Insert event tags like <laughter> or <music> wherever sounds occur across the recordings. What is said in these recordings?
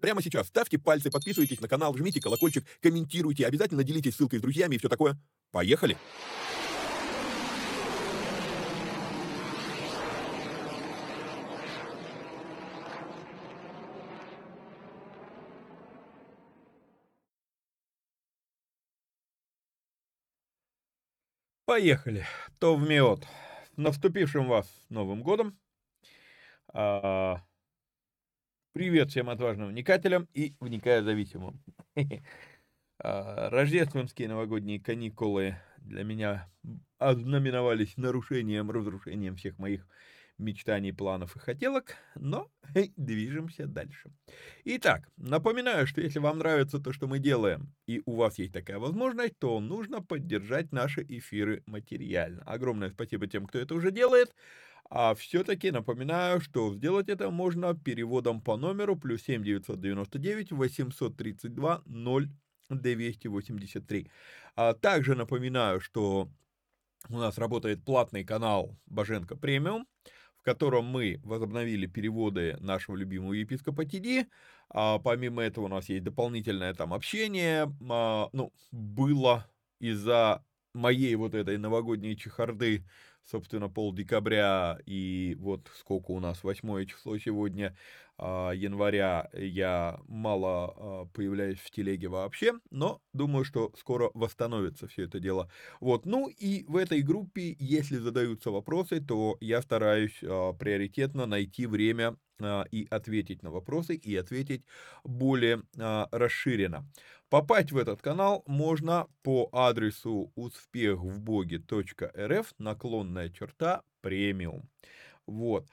прямо сейчас ставьте пальцы, подписывайтесь на канал, жмите колокольчик, комментируйте, обязательно делитесь ссылкой с друзьями и все такое. Поехали! Поехали. То в МИОТ. Наступившим вас Новым годом. А, Привет всем отважным вникателям и вникая зависимым. <laughs> А, рождественские новогодние каникулы для меня ознаменовались нарушением, разрушением всех моих мечтаний, планов и хотелок, но движемся дальше. Итак, напоминаю, что если вам нравится то, что мы делаем, и у вас есть такая возможность, то нужно поддержать наши эфиры материально. Огромное спасибо тем, кто это уже делает. А все-таки напоминаю, что сделать это можно переводом по номеру плюс 7 999 832 0283. А также напоминаю, что у нас работает платный канал Боженко Премиум, в котором мы возобновили переводы нашего любимого епископа Тиди. А помимо этого у нас есть дополнительное там общение. А, ну, было из-за моей вот этой новогодней чехарды собственно, пол декабря и вот сколько у нас, восьмое число сегодня, а, января, я мало а, появляюсь в телеге вообще, но думаю, что скоро восстановится все это дело. Вот, ну и в этой группе, если задаются вопросы, то я стараюсь а, приоритетно найти время и ответить на вопросы, и ответить более расширенно. Попасть в этот канал можно по адресу успехвбоге.рф, наклонная черта, премиум. Вот.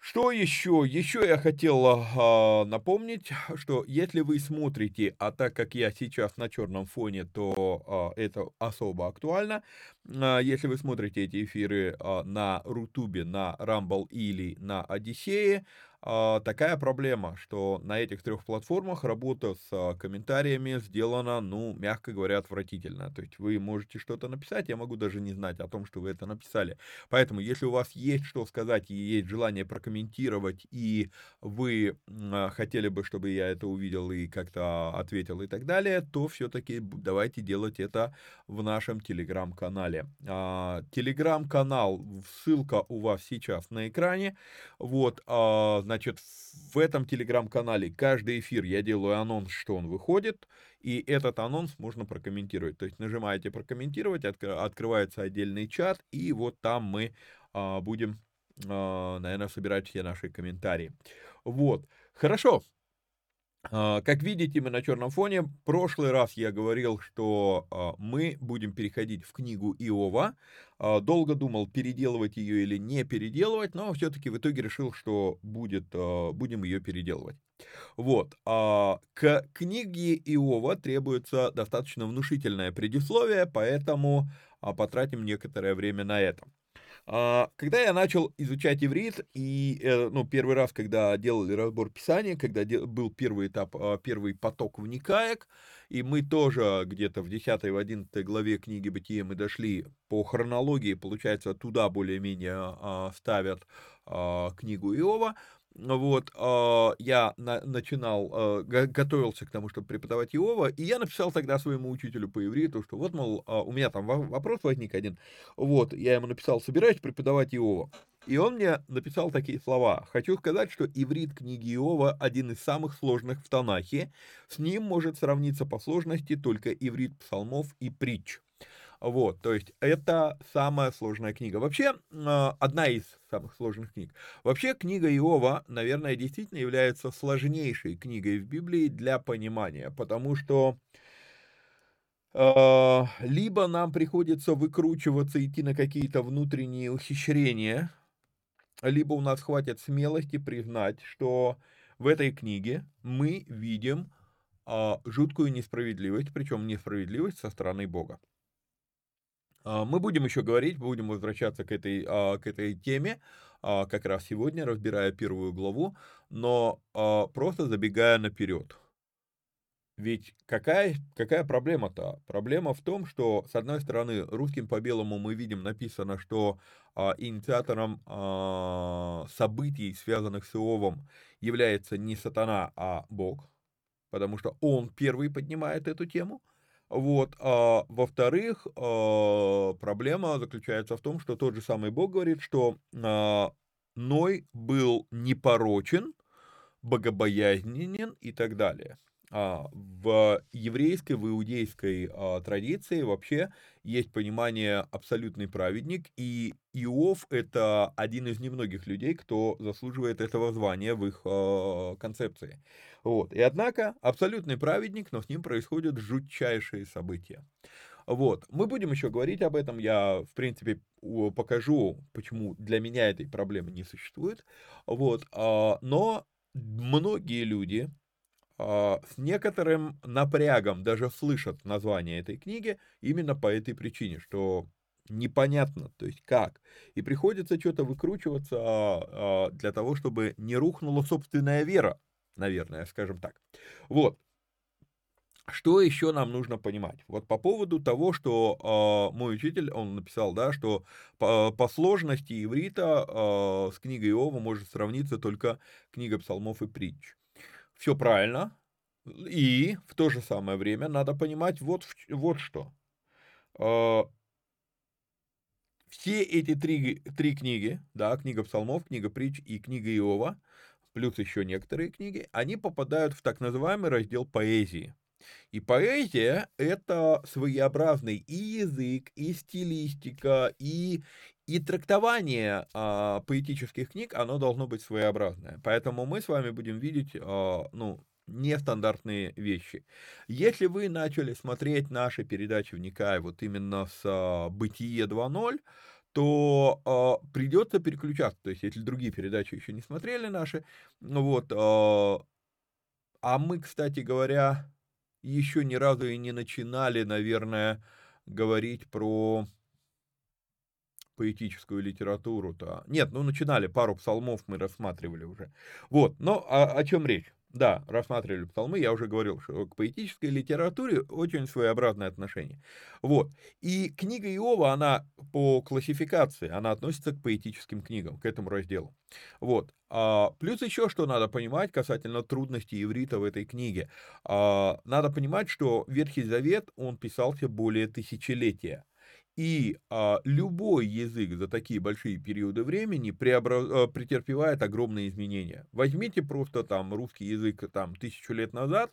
Что еще? Еще я хотел э, напомнить, что если вы смотрите, а так как я сейчас на черном фоне, то э, это особо актуально. Э, если вы смотрите эти эфиры э, на Рутубе, на Rumble или на Одиссее, такая проблема, что на этих трех платформах работа с а, комментариями сделана, ну, мягко говоря, отвратительно. То есть вы можете что-то написать, я могу даже не знать о том, что вы это написали. Поэтому, если у вас есть что сказать и есть желание прокомментировать, и вы а, хотели бы, чтобы я это увидел и как-то ответил и так далее, то все-таки давайте делать это в нашем телеграм-канале. Телеграм-канал, ссылка у вас сейчас на экране. Вот, значит, в этом телеграм-канале каждый эфир я делаю анонс, что он выходит, и этот анонс можно прокомментировать. То есть нажимаете прокомментировать, открывается отдельный чат, и вот там мы а, будем, а, наверное, собирать все наши комментарии. Вот, хорошо. А, как видите, мы на черном фоне. Прошлый раз я говорил, что а, мы будем переходить в книгу Иова. А, долго думал, переделывать ее или не переделывать, но все-таки в итоге решил, что будет, будем ее переделывать. Вот. К книге Иова требуется достаточно внушительное предисловие, поэтому потратим некоторое время на это. А, когда я начал изучать иврит, и, э, ну, первый раз, когда делали разбор Писания, когда был первый этап, а, первый поток вникаек, и мы тоже где-то в 10 в 11 главе книги Бытия мы дошли по хронологии, получается, туда более-менее а, ставят книгу Иова, вот, э, я на, начинал, э, готовился к тому, чтобы преподавать Иова, и я написал тогда своему учителю по ивриту, что вот, мол, э, у меня там вопрос возник один, вот, я ему написал, собираюсь преподавать Иова. И он мне написал такие слова. Хочу сказать, что иврит книги Иова один из самых сложных в Танахе. С ним может сравниться по сложности только иврит псалмов и притч. Вот, то есть это самая сложная книга. Вообще, а, одна из самых сложных книг. Вообще, книга Иова, наверное, действительно является сложнейшей книгой в Библии для понимания, потому что э, либо нам приходится выкручиваться, идти на какие-то внутренние ухищрения, либо у нас хватит смелости признать, что в этой книге мы видим э, жуткую несправедливость, причем несправедливость со стороны Бога. А, мы будем еще говорить, будем возвращаться к этой, а, к этой теме, а, как раз сегодня, разбирая первую главу, но просто забегая наперед. Ведь какая, какая проблема-то? Проблема в том, что, с одной стороны, русским по белому мы видим написано, что а, инициатором а, событий, связанных с Иовом, является не сатана, а Бог, потому что он первый поднимает эту тему – вот. А, во-вторых, а, проблема заключается в том, что тот же самый Бог говорит, что а, Ной был непорочен, богобоязненен и так далее. А, в еврейской, в иудейской а, традиции вообще есть понимание абсолютный праведник, и Иов это один из немногих людей, кто заслуживает этого звания в их а, концепции. Вот. И однако абсолютный праведник, но с ним происходят жутчайшие события. Вот. Мы будем еще говорить об этом. Я, в принципе, покажу, почему для меня этой проблемы не существует. Вот. Но многие люди, а, с некоторым напрягом даже слышат название этой книги именно по этой причине, что непонятно, то есть как. И приходится что-то выкручиваться а, а, для того, чтобы не рухнула собственная вера, наверное, скажем так. Вот. Что еще нам нужно понимать? Вот по поводу того, что э, мой учитель, он написал, да, что по, по сложности иврита э, с книгой Иова может сравниться только книга псалмов и притч. Все правильно. И в то же самое время надо понимать вот, вот что. А, все эти три, три книги, да, книга псалмов, книга притч и книга Иова, плюс еще некоторые книги, они попадают в так называемый раздел поэзии. И поэзия — это своеобразный и язык, и стилистика, и, и трактование а, поэтических книг, оно должно быть своеобразное. Поэтому мы с вами будем видеть, а, ну, нестандартные вещи. Если вы начали смотреть наши передачи «Вникай» вот именно с а, «Бытие 2.0», то э, придется переключаться. То есть, если другие передачи еще не смотрели наши, ну вот, э, а мы, кстати говоря, еще ни разу и не начинали, наверное, говорить про поэтическую литературу-то. Нет, ну начинали, пару псалмов мы рассматривали уже. Вот, но о, о чем речь? Да, рассматривали псалмы, я уже говорил, что к поэтической литературе очень своеобразное отношение. Вот. И книга Иова, она по классификации, она относится к поэтическим книгам, к этому разделу. Вот. А, плюс еще, что надо понимать касательно трудностей иврита в этой книге. А, надо понимать, что Ветхий Завет, он писался более тысячелетия. И а, любой язык за такие большие периоды времени преобраз... А, претерпевает огромные изменения. Возьмите просто там русский язык там тысячу лет назад,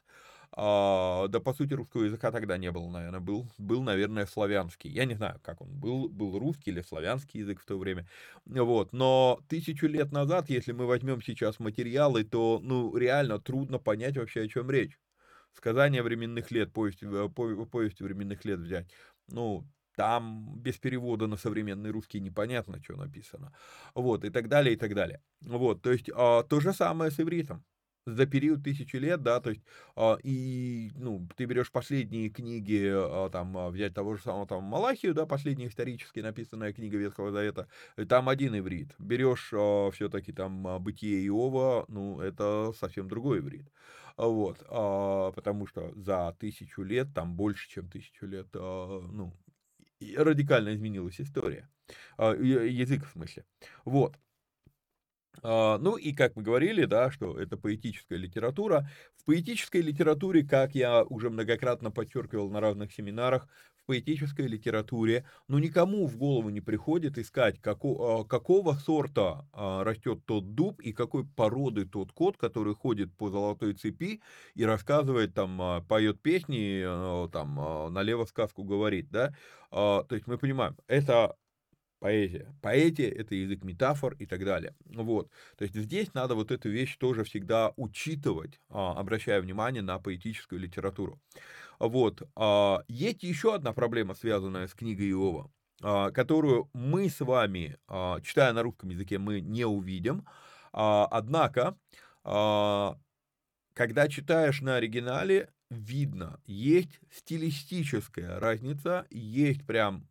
а, да по сути русского языка тогда не было, наверное, был, был, наверное, славянский. Я не знаю, как он был, был русский или славянский язык в то время. Вот, но тысячу лет назад, если мы возьмем сейчас материалы, то, ну, реально трудно понять вообще, о чем речь. Сказание временных лет, повесть, э, повесть временных лет взять. Ну, там без перевода на современный русский непонятно, что написано. Вот, и так далее, и так далее. Вот, то есть а, то же самое с ивритом. За период тысячи лет, да, то есть, а, и, ну, ты берешь последние книги, а, там, а, взять того же самого, там, Малахию, да, последняя исторически написанная книга Ветхого Завета, там один иврит. Берешь а, все-таки там а, Бытие Иова, ну, это совсем другой иврит. Вот, а, потому что за тысячу лет, там больше, чем тысячу лет, а, ну, радикально изменилась история. А, язык в смысле. Вот. А, ну и как мы говорили, да, что это поэтическая литература. В поэтической литературе, как я уже многократно подчеркивал на разных семинарах, поэтической литературе, ну никому в голову не приходит искать, како, а, какого сорта растет тот дуб и какой породы тот кот, который ходит по золотой цепи и рассказывает, там, поет песни, там, налево сказку говорит, да. То есть мы понимаем, это поэзия. Поэзия — это язык метафор и так далее. Вот. То есть здесь надо вот эту вещь тоже всегда учитывать, а, обращая внимание на поэтическую литературу. Вот. А, есть еще одна проблема, связанная с книгой Иова, а, которую мы с вами, читая на русском языке, мы не увидим. Однако, когда читаешь на оригинале, видно, есть стилистическая разница, есть прям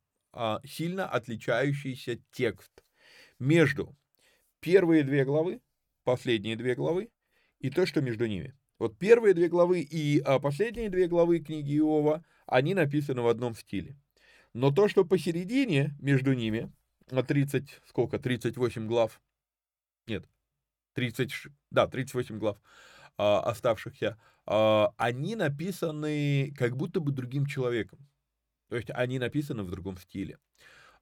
сильно отличающийся текст между первые две главы, последние две главы и то, что между ними. Вот первые две главы и а, последние две главы книги Иова, они написаны в одном стиле. Но то, что посередине между ними, 30, сколько, 38 глав, нет, 30, да, 38 глав а, оставшихся, а, они написаны как будто бы другим человеком. То есть они написаны в другом стиле.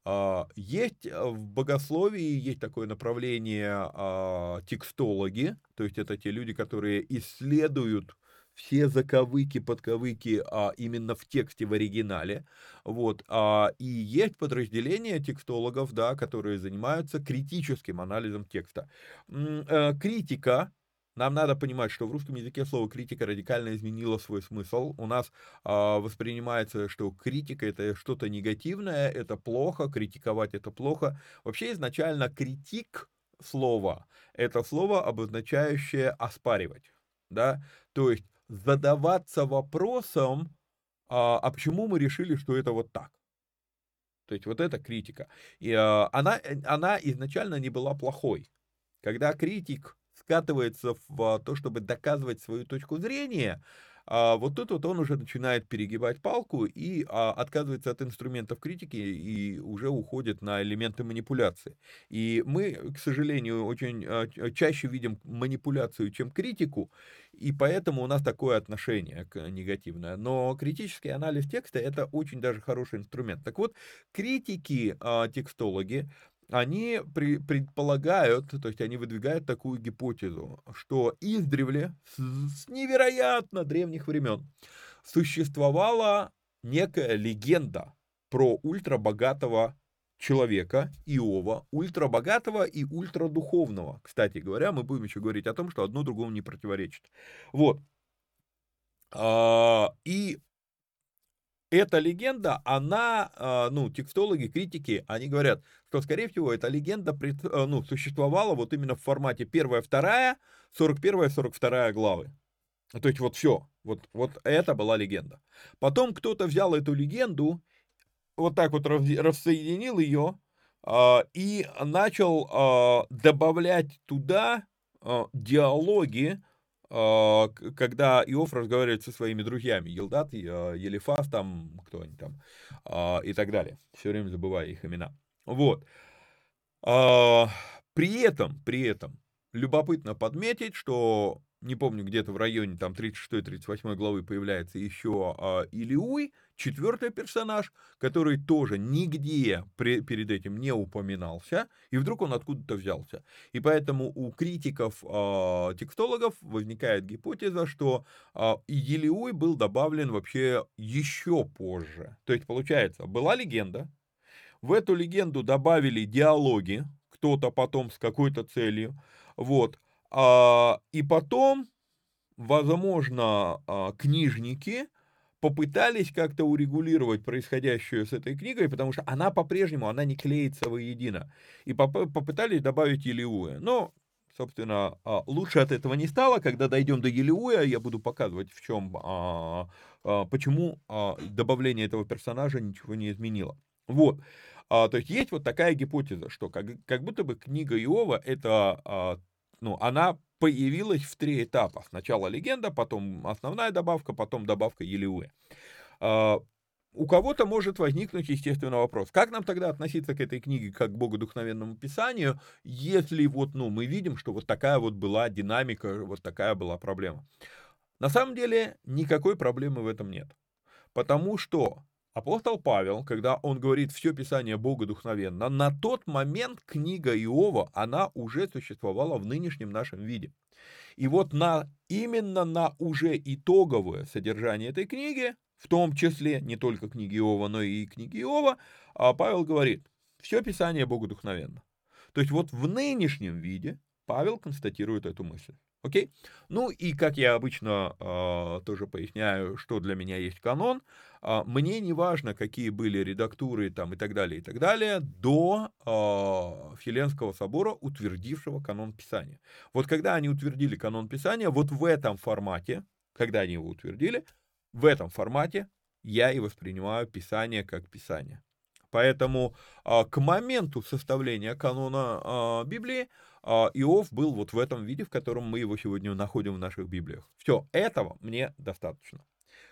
А, есть э, в богословии, есть такое направление а, текстологи, то есть это те люди, которые исследуют все заковыки, подковыки а, именно в тексте, в оригинале. Вот. А, и есть подразделения текстологов, да, которые занимаются критическим анализом текста. А, критика нам надо понимать, что в русском языке слово критика радикально изменило свой смысл. У нас э, воспринимается, что критика это что-то негативное, это плохо, критиковать это плохо. Вообще изначально критик слова это слово, обозначающее оспаривать. Да? То есть задаваться вопросом, а, а почему мы решили, что это вот так. То есть вот это критика. И а, она, э, она изначально не была плохой. Когда критик скатывается в а, то, чтобы доказывать свою точку зрения, а вот тут вот он уже начинает перегибать палку и а, отказывается от инструментов критики и уже уходит на элементы манипуляции. И мы, к сожалению, очень чаще видим манипуляцию, чем критику, и поэтому у нас такое отношение негативное. Но критический анализ текста это очень даже хороший инструмент. Так вот, критики, текстологи, они при, предполагают, то есть они выдвигают такую гипотезу, что издревле, с, с невероятно древних времен, существовала некая легенда про ультрабогатого человека, Иова, ультрабогатого и ультрадуховного. Кстати говоря, мы будем еще говорить о том, что одно другому не противоречит. Вот. А, и эта легенда, она, а, ну, текстологи, критики, они говорят, что, скорее всего, эта легенда а, ну, существовала вот именно в формате первая, вторая, 41 42 главы. То есть вот все, вот, вот это была легенда. Потом кто-то взял эту легенду, вот так вот рассоединил ее, а, и начал а, добавлять туда а, диалоги, когда Иов разговаривает со своими друзьями, Елдат, Елифас, там, кто они там, и так далее. Все время забываю их имена. Вот. А, при этом, при этом, любопытно подметить, что не помню, где-то в районе там 36-38 главы появляется еще а, Илиуй, четвертый персонаж, который тоже нигде при, перед этим не упоминался, и вдруг он откуда-то взялся. И поэтому у критиков, а, текстологов возникает гипотеза, что а, Елиуй был добавлен вообще еще позже. То есть, получается, была легенда, в эту легенду добавили диалоги, кто-то потом с какой-то целью, вот, а, и потом, возможно, а, книжники попытались как-то урегулировать происходящее с этой книгой, потому что она по-прежнему, она не клеится воедино. И поп попытались добавить Елиуя. Но, собственно, а, лучше от этого не стало. Когда дойдем до Елиуя, я буду показывать, в чем, почему добавление этого персонажа ничего не изменило. Вот. То есть есть вот такая гипотеза, что как, как будто бы книга Иова это ну, она появилась в три этапа. Сначала легенда, потом основная добавка, потом добавка Елеуэ. А, у кого-то может возникнуть, естественно, вопрос, как нам тогда относиться к этой книге как к богодухновенному писанию, если вот, ну, мы видим, что вот такая вот была динамика, вот такая была проблема. На самом деле никакой проблемы в этом нет. Потому что Апостол Павел, когда он говорит «все Писание Бога духновенно», на тот момент книга Иова, она уже существовала в нынешнем нашем виде. И вот на, именно на уже итоговое содержание этой книги, в том числе не только книги Иова, но и книги Иова, а Павел говорит «все Писание Бога духновенно». То есть вот в нынешнем виде Павел констатирует эту мысль. Окей? Ну и как я обычно э, тоже поясняю, что для меня есть канон, э, мне не важно, какие были редактуры там и так далее, и так далее, до э, Вселенского собора, утвердившего канон Писания. Вот когда они утвердили канон Писания, вот в этом формате, когда они его утвердили, в этом формате я и воспринимаю Писание как Писание. Поэтому э, к моменту составления канона э, Библии Иов был вот в этом виде, в котором мы его сегодня находим в наших Библиях. Все, этого мне достаточно.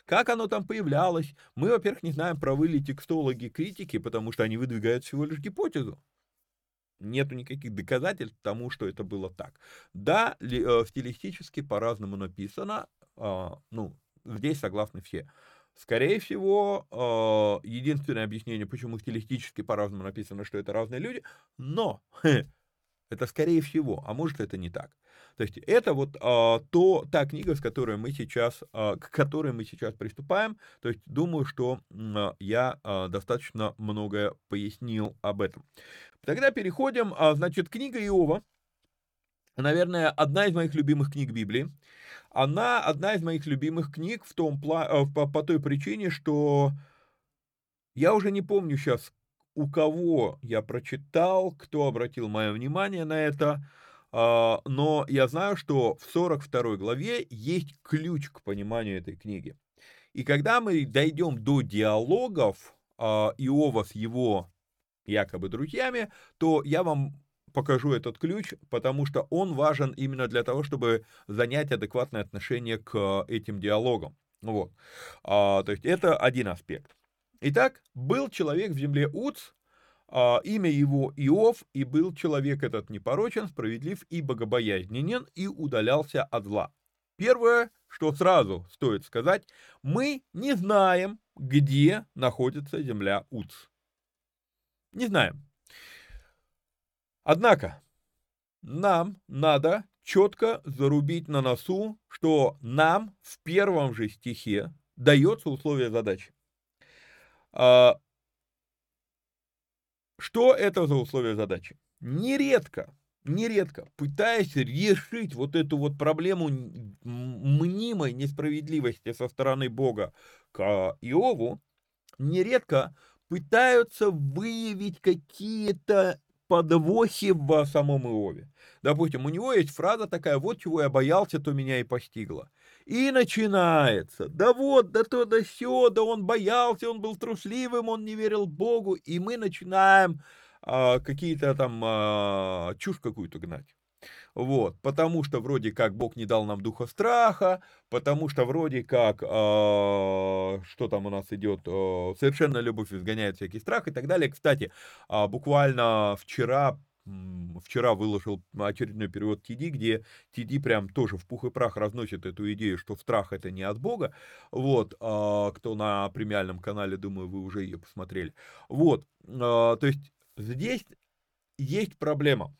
Как оно там появлялось? Мы, во-первых, не знаем, правы ли текстологи критики, потому что они выдвигают всего лишь гипотезу. Нету никаких доказательств тому, что это было так. Да, ли, э, стилистически по-разному написано, э, ну, здесь согласны все. Скорее всего, э, единственное объяснение, почему стилистически по-разному написано, что это разные люди, но <laughs> Это скорее всего, а может это не так. То есть это вот а, то, та книга, с которой мы сейчас, а, к которой мы сейчас приступаем. То есть думаю, что а, я а, достаточно многое пояснил об этом. Тогда переходим, а, значит, книга Иова. Наверное, одна из моих любимых книг Библии. Она одна из моих любимых книг в том, по, по той причине, что я уже не помню сейчас, у кого я прочитал, кто обратил мое внимание на это, а, но я знаю, что в 42 главе есть ключ к пониманию этой книги. И когда мы дойдем до диалогов а, Иова с его якобы друзьями, то я вам покажу этот ключ, потому что он важен именно для того, чтобы занять адекватное отношение к этим диалогам. Вот. А, то есть это один аспект. Итак, был человек в земле Уц, а, имя его Иов, и был человек этот непорочен, справедлив и богобоязненен, и удалялся от зла. Первое, что сразу стоит сказать, мы не знаем, где находится земля Уц. Не знаем. Однако, нам надо четко зарубить на носу, что нам в первом же стихе дается условие задачи. А, что это за условия задачи? Нередко, нередко, пытаясь решить вот эту вот проблему мнимой несправедливости со стороны Бога к Иову, нередко пытаются выявить какие-то подвохи в самом Иове. Допустим, у него есть фраза такая, вот чего я боялся, то меня и постигло. И начинается. Да вот, да то, да все, да он боялся, он был трусливым, он не верил Богу. И мы начинаем а, какие-то там а, чушь какую-то гнать. Вот, потому что вроде как Бог не дал нам духа страха, потому что вроде как, э, что там у нас идет, э, совершенно любовь изгоняет всякий страх и так далее. Кстати, э, буквально вчера вчера выложил очередной перевод Тиди, где Тиди прям тоже в пух и прах разносит эту идею, что страх это не от Бога. Вот, кто на премиальном канале, думаю, вы уже ее посмотрели. Вот, то есть здесь есть проблема.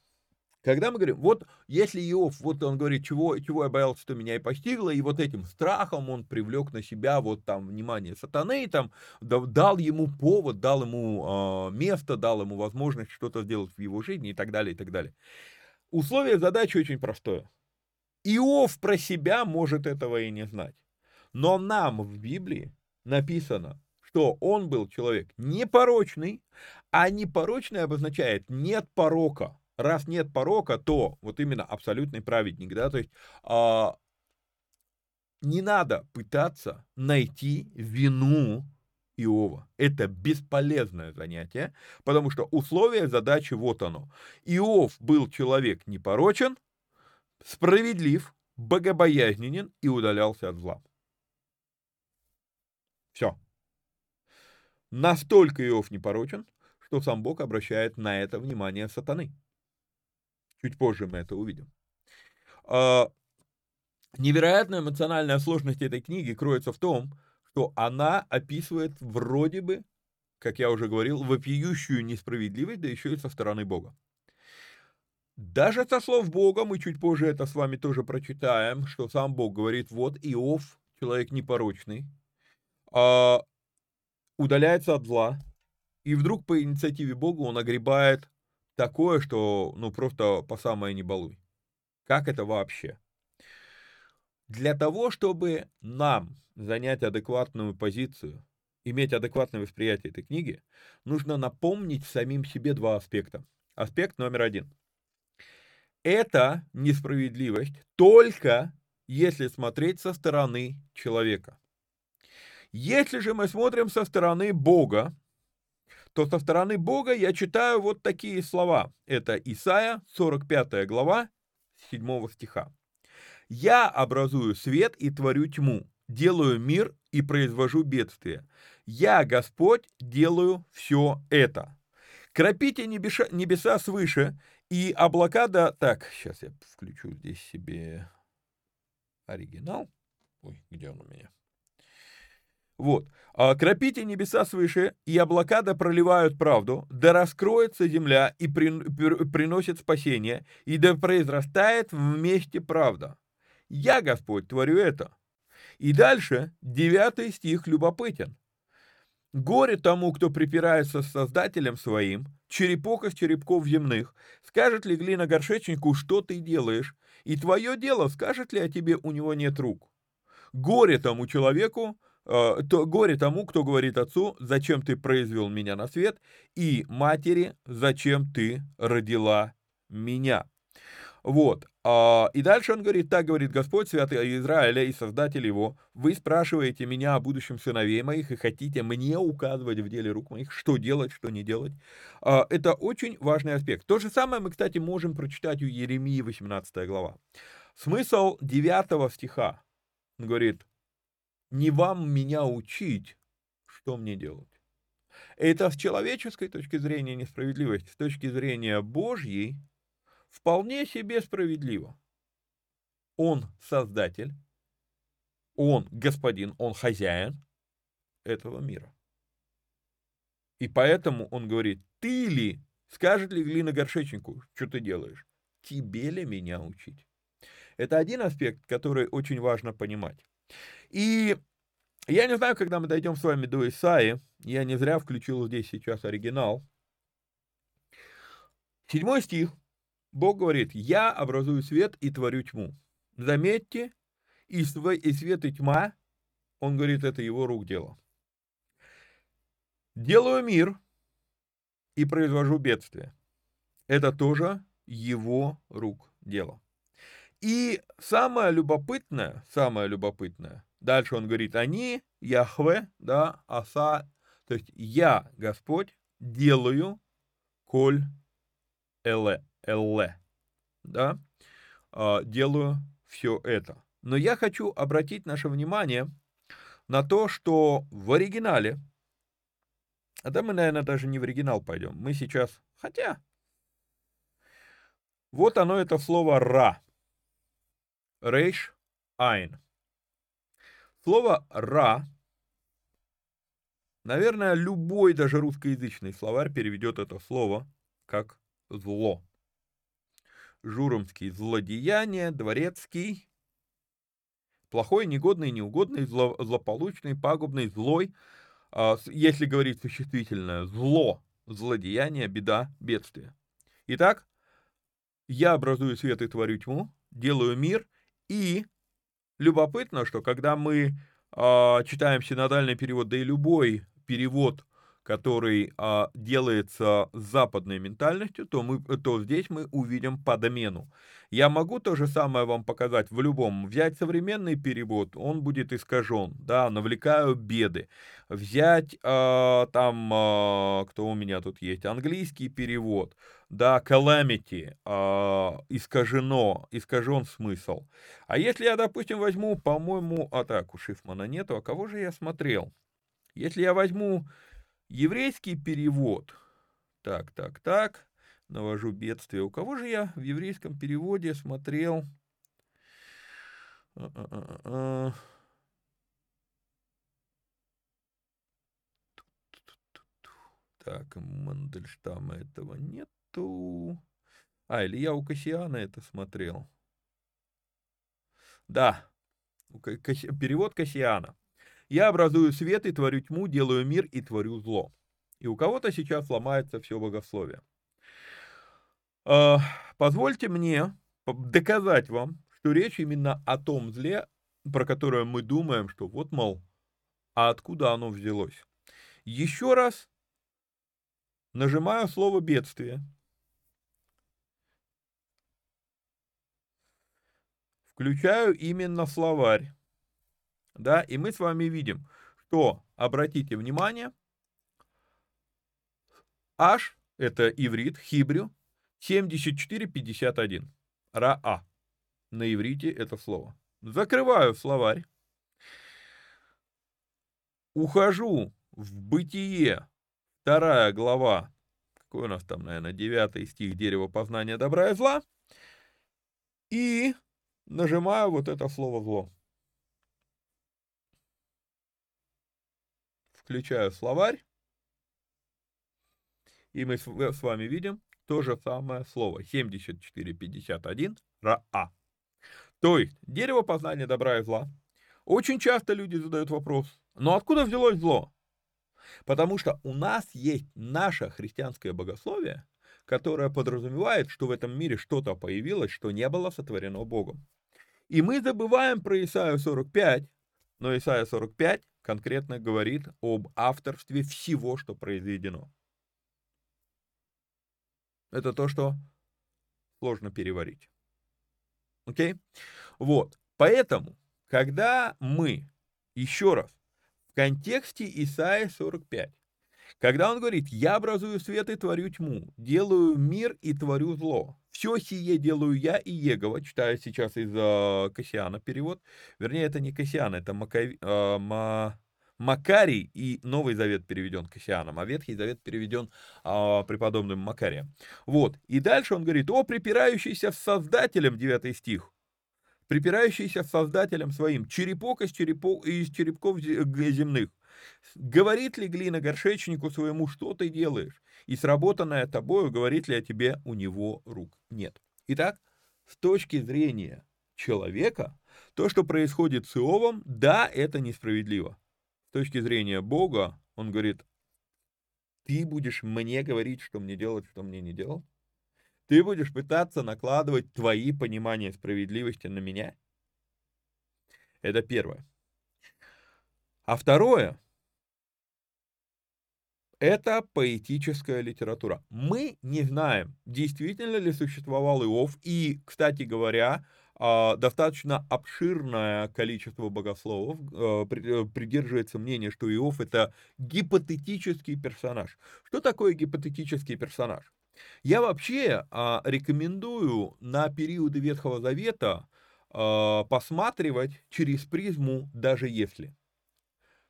Когда мы говорим, вот если Иов, вот он говорит, чего, чего я боялся, что меня и постигло, и вот этим страхом он привлек на себя вот там внимание сатаны, там дал ему повод, дал ему э, место, дал ему возможность что-то сделать в его жизни и так далее, и так далее. Условие задачи очень простое. Иов про себя может этого и не знать. Но нам в Библии написано, что он был человек непорочный, а непорочный обозначает нет порока раз нет порока, то вот именно абсолютный праведник, да, то есть а, не надо пытаться найти вину Иова. Это бесполезное занятие, потому что условие задачи вот оно. Иов был человек непорочен, справедлив, богобоязненен и удалялся от зла. Все. Настолько Иов непорочен, что сам Бог обращает на это внимание сатаны. Чуть позже мы это увидим. А, невероятная эмоциональная сложность этой книги кроется в том, что она описывает вроде бы, как я уже говорил, вопиющую несправедливость, да еще и со стороны Бога. Даже со слов Бога, мы чуть позже это с вами тоже прочитаем, что сам Бог говорит, вот Иов, человек непорочный, а, удаляется от зла, и вдруг по инициативе Бога он огребает такое, что ну просто по самое не балуй. Как это вообще? Для того, чтобы нам занять адекватную позицию, иметь адекватное восприятие этой книги, нужно напомнить самим себе два аспекта. Аспект номер один. Это несправедливость только если смотреть со стороны человека. Если же мы смотрим со стороны Бога, то со стороны Бога я читаю вот такие слова. Это Исаия, 45 глава, 7 стиха. «Я образую свет и творю тьму, делаю мир и произвожу бедствие. Я, Господь, делаю все это. Кропите небеса, небеса свыше, и облака да... Так, сейчас я включу здесь себе оригинал. Ой, где он у меня? Вот. А, «Кропите небеса свыше, и облака да проливают правду, да раскроется земля и при, приносит спасение, и да произрастает вместе правда. Я, Господь, творю это». И дальше девятый стих любопытен. «Горе тому, кто припирается с Создателем своим, черепок из черепков земных, скажет ли глина горшечнику, что ты делаешь, и твое дело, скажет ли о тебе, у него нет рук. Горе тому человеку, то горе тому, кто говорит отцу, зачем ты произвел меня на свет, и матери, зачем ты родила меня. Вот. А, и дальше он говорит, так говорит Господь, святый Израиля и Создатель его, вы спрашиваете меня о будущем сыновей моих и хотите мне указывать в деле рук моих, что делать, что не делать. А, это очень важный аспект. То же самое мы, кстати, можем прочитать у Еремии 18 глава. Смысл 9 стиха. Он говорит, не вам меня учить, что мне делать. Это с человеческой точки зрения несправедливость, с точки зрения Божьей вполне себе справедливо. Он создатель, он господин, он хозяин этого мира. И поэтому он говорит, ты ли, скажет ли глина горшечнику, что ты делаешь? Тебе ли меня учить? Это один аспект, который очень важно понимать. И я не знаю, когда мы дойдем с вами до Исаи, я не зря включил здесь сейчас оригинал. Седьмой стих. Бог говорит, я образую свет и творю тьму. Заметьте, и свет, и тьма, он говорит, это его рук дело. Делаю мир и произвожу бедствие. Это тоже его рук дело. И самое любопытное, самое любопытное, дальше он говорит, они, Яхве, да, Аса, то есть я, Господь, делаю коль эле, элле, да, а, делаю все это. Но я хочу обратить наше внимание на то, что в оригинале, а да мы, наверное, даже не в оригинал пойдем, мы сейчас, хотя, вот оно, это слово «ра», рейш, айн. Слово «ра», наверное, любой даже русскоязычный словарь переведет это слово как «зло». Журомский – злодеяние, дворецкий – плохой, негодный, неугодный, зло, злополучный, пагубный, злой. А, если говорить существительное, зло, злодеяние, беда, бедствие. Итак, я образую свет и творю тьму, делаю мир, и любопытно, что когда мы э, читаем синодальный перевод, да и любой перевод который а, делается с западной ментальностью, то, мы, то здесь мы увидим подмену. Я могу то же самое вам показать в любом. Взять современный перевод, он будет искажен, да, навлекаю беды. Взять а, там, а, кто у меня тут есть, английский перевод, да, calamity, а, искажено, искажен смысл. А если я, допустим, возьму, по-моему, а так, у Шифмана нету, а кого же я смотрел? Если я возьму Еврейский перевод. Так, так, так. Навожу бедствие. У кого же я в еврейском переводе смотрел? Так, Мандельштама этого нету. А, или я у Кассиана это смотрел. Да, перевод Кассиана. Я образую свет и творю тьму, делаю мир и творю зло. И у кого-то сейчас ломается все богословие. А, позвольте мне доказать вам, что речь именно о том зле, про которое мы думаем, что вот, мол, а откуда оно взялось. Еще раз нажимаю слово «бедствие». Включаю именно словарь да, и мы с вами видим, что, обратите внимание, H, это иврит, хибрю, 7451, ра-а, на иврите это слово. Закрываю словарь, ухожу в бытие, вторая глава, какой у нас там, наверное, девятый стих дерева познания добра и зла, и нажимаю вот это слово зло. Включаю словарь, и мы с вами видим то же самое слово 7451 ра-а. То есть дерево познания добра и зла. Очень часто люди задают вопрос, но откуда взялось зло? Потому что у нас есть наше христианское богословие, которое подразумевает, что в этом мире что-то появилось, что не было сотворено Богом. И мы забываем про Исаию 45, но Исаия 45 конкретно говорит об авторстве всего, что произведено. Это то, что сложно переварить. Окей? Вот. Поэтому, когда мы, еще раз, в контексте Исаия 45, когда он говорит, я образую свет и творю тьму, делаю мир и творю зло. Все сие делаю я и Егова, читаю сейчас из э, Кассиана перевод. Вернее, это не Кассиан, это Макави, э, Ма, Макарий и Новый Завет переведен Кассианом, а Ветхий Завет переведен э, преподобным Макарием. Вот, и дальше он говорит, о припирающийся с Создателем, 9 стих, припирающийся с Создателем своим, черепок из, черепов, из черепков земных. Говорит ли глина горшечнику своему, что ты делаешь? И сработанное тобою, говорит ли о тебе у него рук? Нет. Итак, с точки зрения человека, то, что происходит с Иовом, да, это несправедливо. С точки зрения Бога, он говорит, ты будешь мне говорить, что мне делать, что мне не делать? Ты будешь пытаться накладывать твои понимания справедливости на меня? Это первое. А второе, это поэтическая литература. Мы не знаем, действительно ли существовал Иов, и, кстати говоря, а, достаточно обширное количество богословов а, придерживается мнения, что Иов это гипотетический персонаж. Что такое гипотетический персонаж? Я вообще а, рекомендую на периоды Ветхого Завета посматривать через призму «даже если».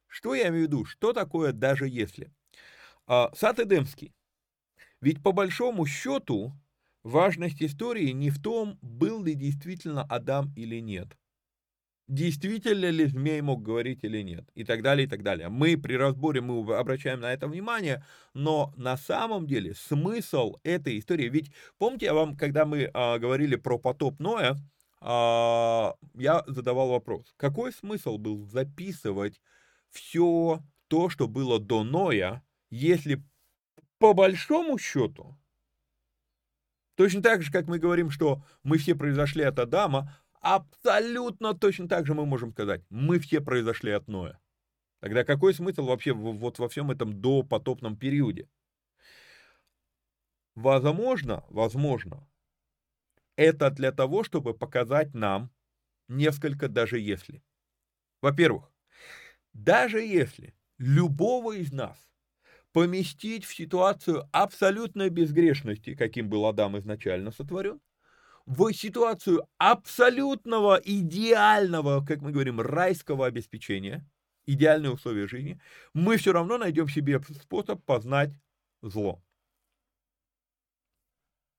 Что я имею в виду? Что такое «даже если»? А, Сад Эдемский. Ведь по большому счету важность истории не в том, был ли действительно Адам или нет действительно ли змей мог говорить или нет, и так далее, и так далее. Мы при разборе мы обращаем на это внимание, но на самом деле смысл этой истории, ведь помните, я вам, когда мы а, говорили про потоп Ноя, а, я задавал вопрос, какой смысл был записывать все то, что было до Ноя, если по большому счету, точно так же, как мы говорим, что мы все произошли от Адама, Абсолютно точно так же мы можем сказать, мы все произошли от Ноя. Тогда какой смысл вообще вот во всем этом допотопном периоде? Возможно, возможно, это для того, чтобы показать нам несколько даже если. Во-первых, даже если любого из нас поместить в ситуацию абсолютной безгрешности, каким был Адам изначально сотворен, в ситуацию абсолютного, идеального, как мы говорим, райского обеспечения, идеальные условия жизни, мы все равно найдем себе способ познать зло.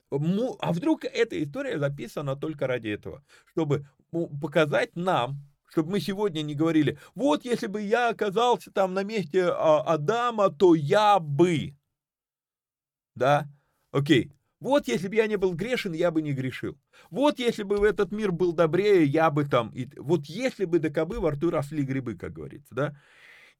А вдруг эта история записана только ради этого, чтобы показать нам, чтобы мы сегодня не говорили, вот если бы я оказался там на месте а, Адама, то я бы. Да? Окей. Вот если бы я не был грешен, я бы не грешил. Вот если бы в этот мир был добрее, я бы там... И, вот если бы до кобы во рту росли грибы, как говорится, да?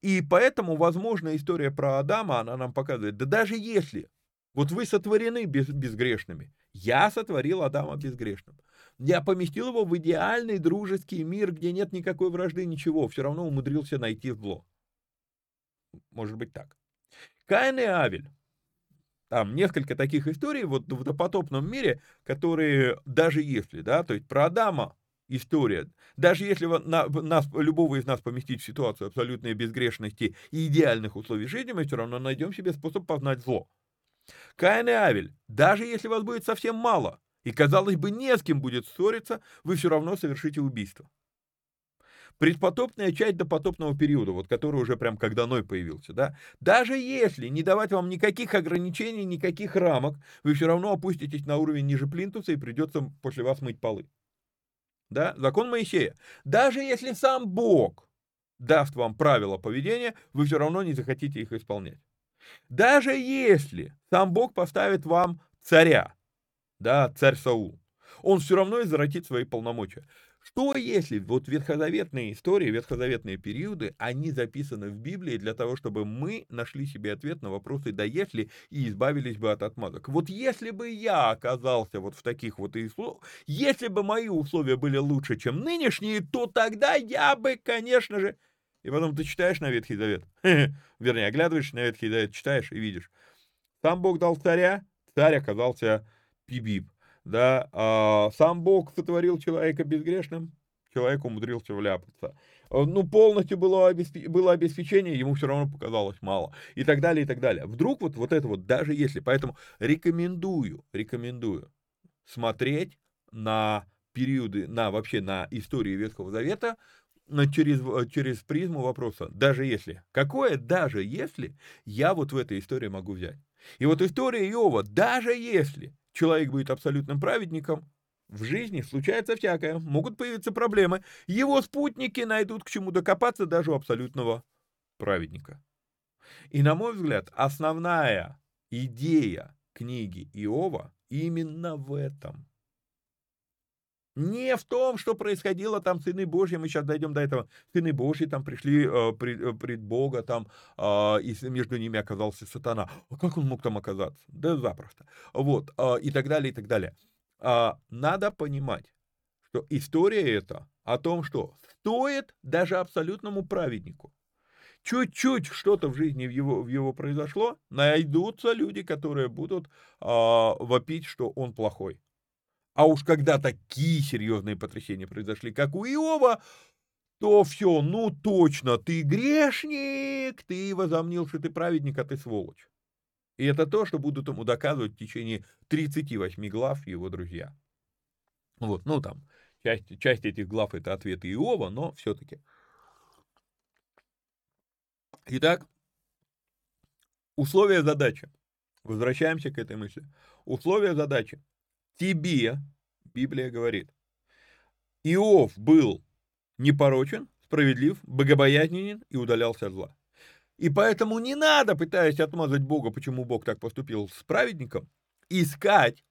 И поэтому, возможно, история про Адама, она нам показывает, да даже если вот вы сотворены без, безгрешными, я сотворил Адама безгрешным. Я поместил его в идеальный дружеский мир, где нет никакой вражды, ничего, все равно умудрился найти зло. Может быть так. Каин и Авель там несколько таких историй вот в допотопном мире, которые даже если, да, то есть про Адама история, даже если на, нас, любого из нас поместить в ситуацию абсолютной безгрешности и идеальных условий жизни, мы все равно найдем себе способ познать зло. Каин и Авель, даже если вас будет совсем мало, и, казалось бы, не с кем будет ссориться, вы все равно совершите убийство. Предпотопная часть допотопного периода, вот который уже прям когда Ной появился, да, даже если не давать вам никаких ограничений, никаких рамок, вы все равно опуститесь на уровень ниже плинтуса и придется после вас мыть полы. Да, закон Моисея. Даже если сам Бог даст вам правила поведения, вы все равно не захотите их исполнять. Даже если сам Бог поставит вам царя, да, царь Саул, он все равно извратит свои полномочия. Что если вот ветхозаветные истории, ветхозаветные периоды, они записаны в Библии для того, чтобы мы нашли себе ответ на вопросы «да если» и избавились бы от отмазок. Вот если бы я оказался вот в таких вот условиях, если бы мои условия были лучше, чем нынешние, то тогда я бы, конечно же... И потом ты читаешь на Ветхий Завет, <laughs> вернее, оглядываешься на Ветхий Завет, читаешь и видишь. Сам Бог дал царя, царь оказался пибиб да, а сам Бог сотворил человека безгрешным, человек умудрился вляпаться. Э, ну, полностью было, обеспе... было обеспечение, ему все равно показалось мало. И так далее, и так далее. Вдруг вот, вот это вот, даже если, поэтому рекомендую, рекомендую смотреть на периоды, на вообще на истории Ветхого Завета через, через призму вопроса, даже если. Какое даже если я вот в этой истории могу взять? И вот история Иова, даже если человек будет абсолютным праведником, в жизни случается всякое, могут появиться проблемы. Его спутники найдут к чему докопаться даже у абсолютного праведника. И, на мой взгляд, основная идея книги Иова именно в этом. Не в том, что происходило там сыны Божьи, мы сейчас дойдем до этого. Сыны Божьи там пришли э, пред, э, Бога, там, э, и между ними оказался сатана. А как он мог там оказаться? Да запросто. Вот, э, и так далее, и так далее. Э, надо понимать, что история эта о том, что стоит даже абсолютному праведнику чуть-чуть что-то в жизни в его, в его произошло, найдутся люди, которые будут э, вопить, что он плохой. А уж когда такие серьезные потрясения произошли, как у Иова, то все, ну точно, ты грешник, ты возомнил, что ты праведник, а ты сволочь. И это то, что будут ему доказывать в течение 38 глав его друзья. Вот, ну там, часть, часть этих глав это ответы Иова, но все-таки. Итак, условия задачи. Возвращаемся к этой мысли. Условия задачи. Тебе, Библия говорит, Иов был непорочен, справедлив, богобоязненен и удалялся от зла. И поэтому не надо, пытаясь отмазать Бога, почему Бог так поступил с праведником, искать,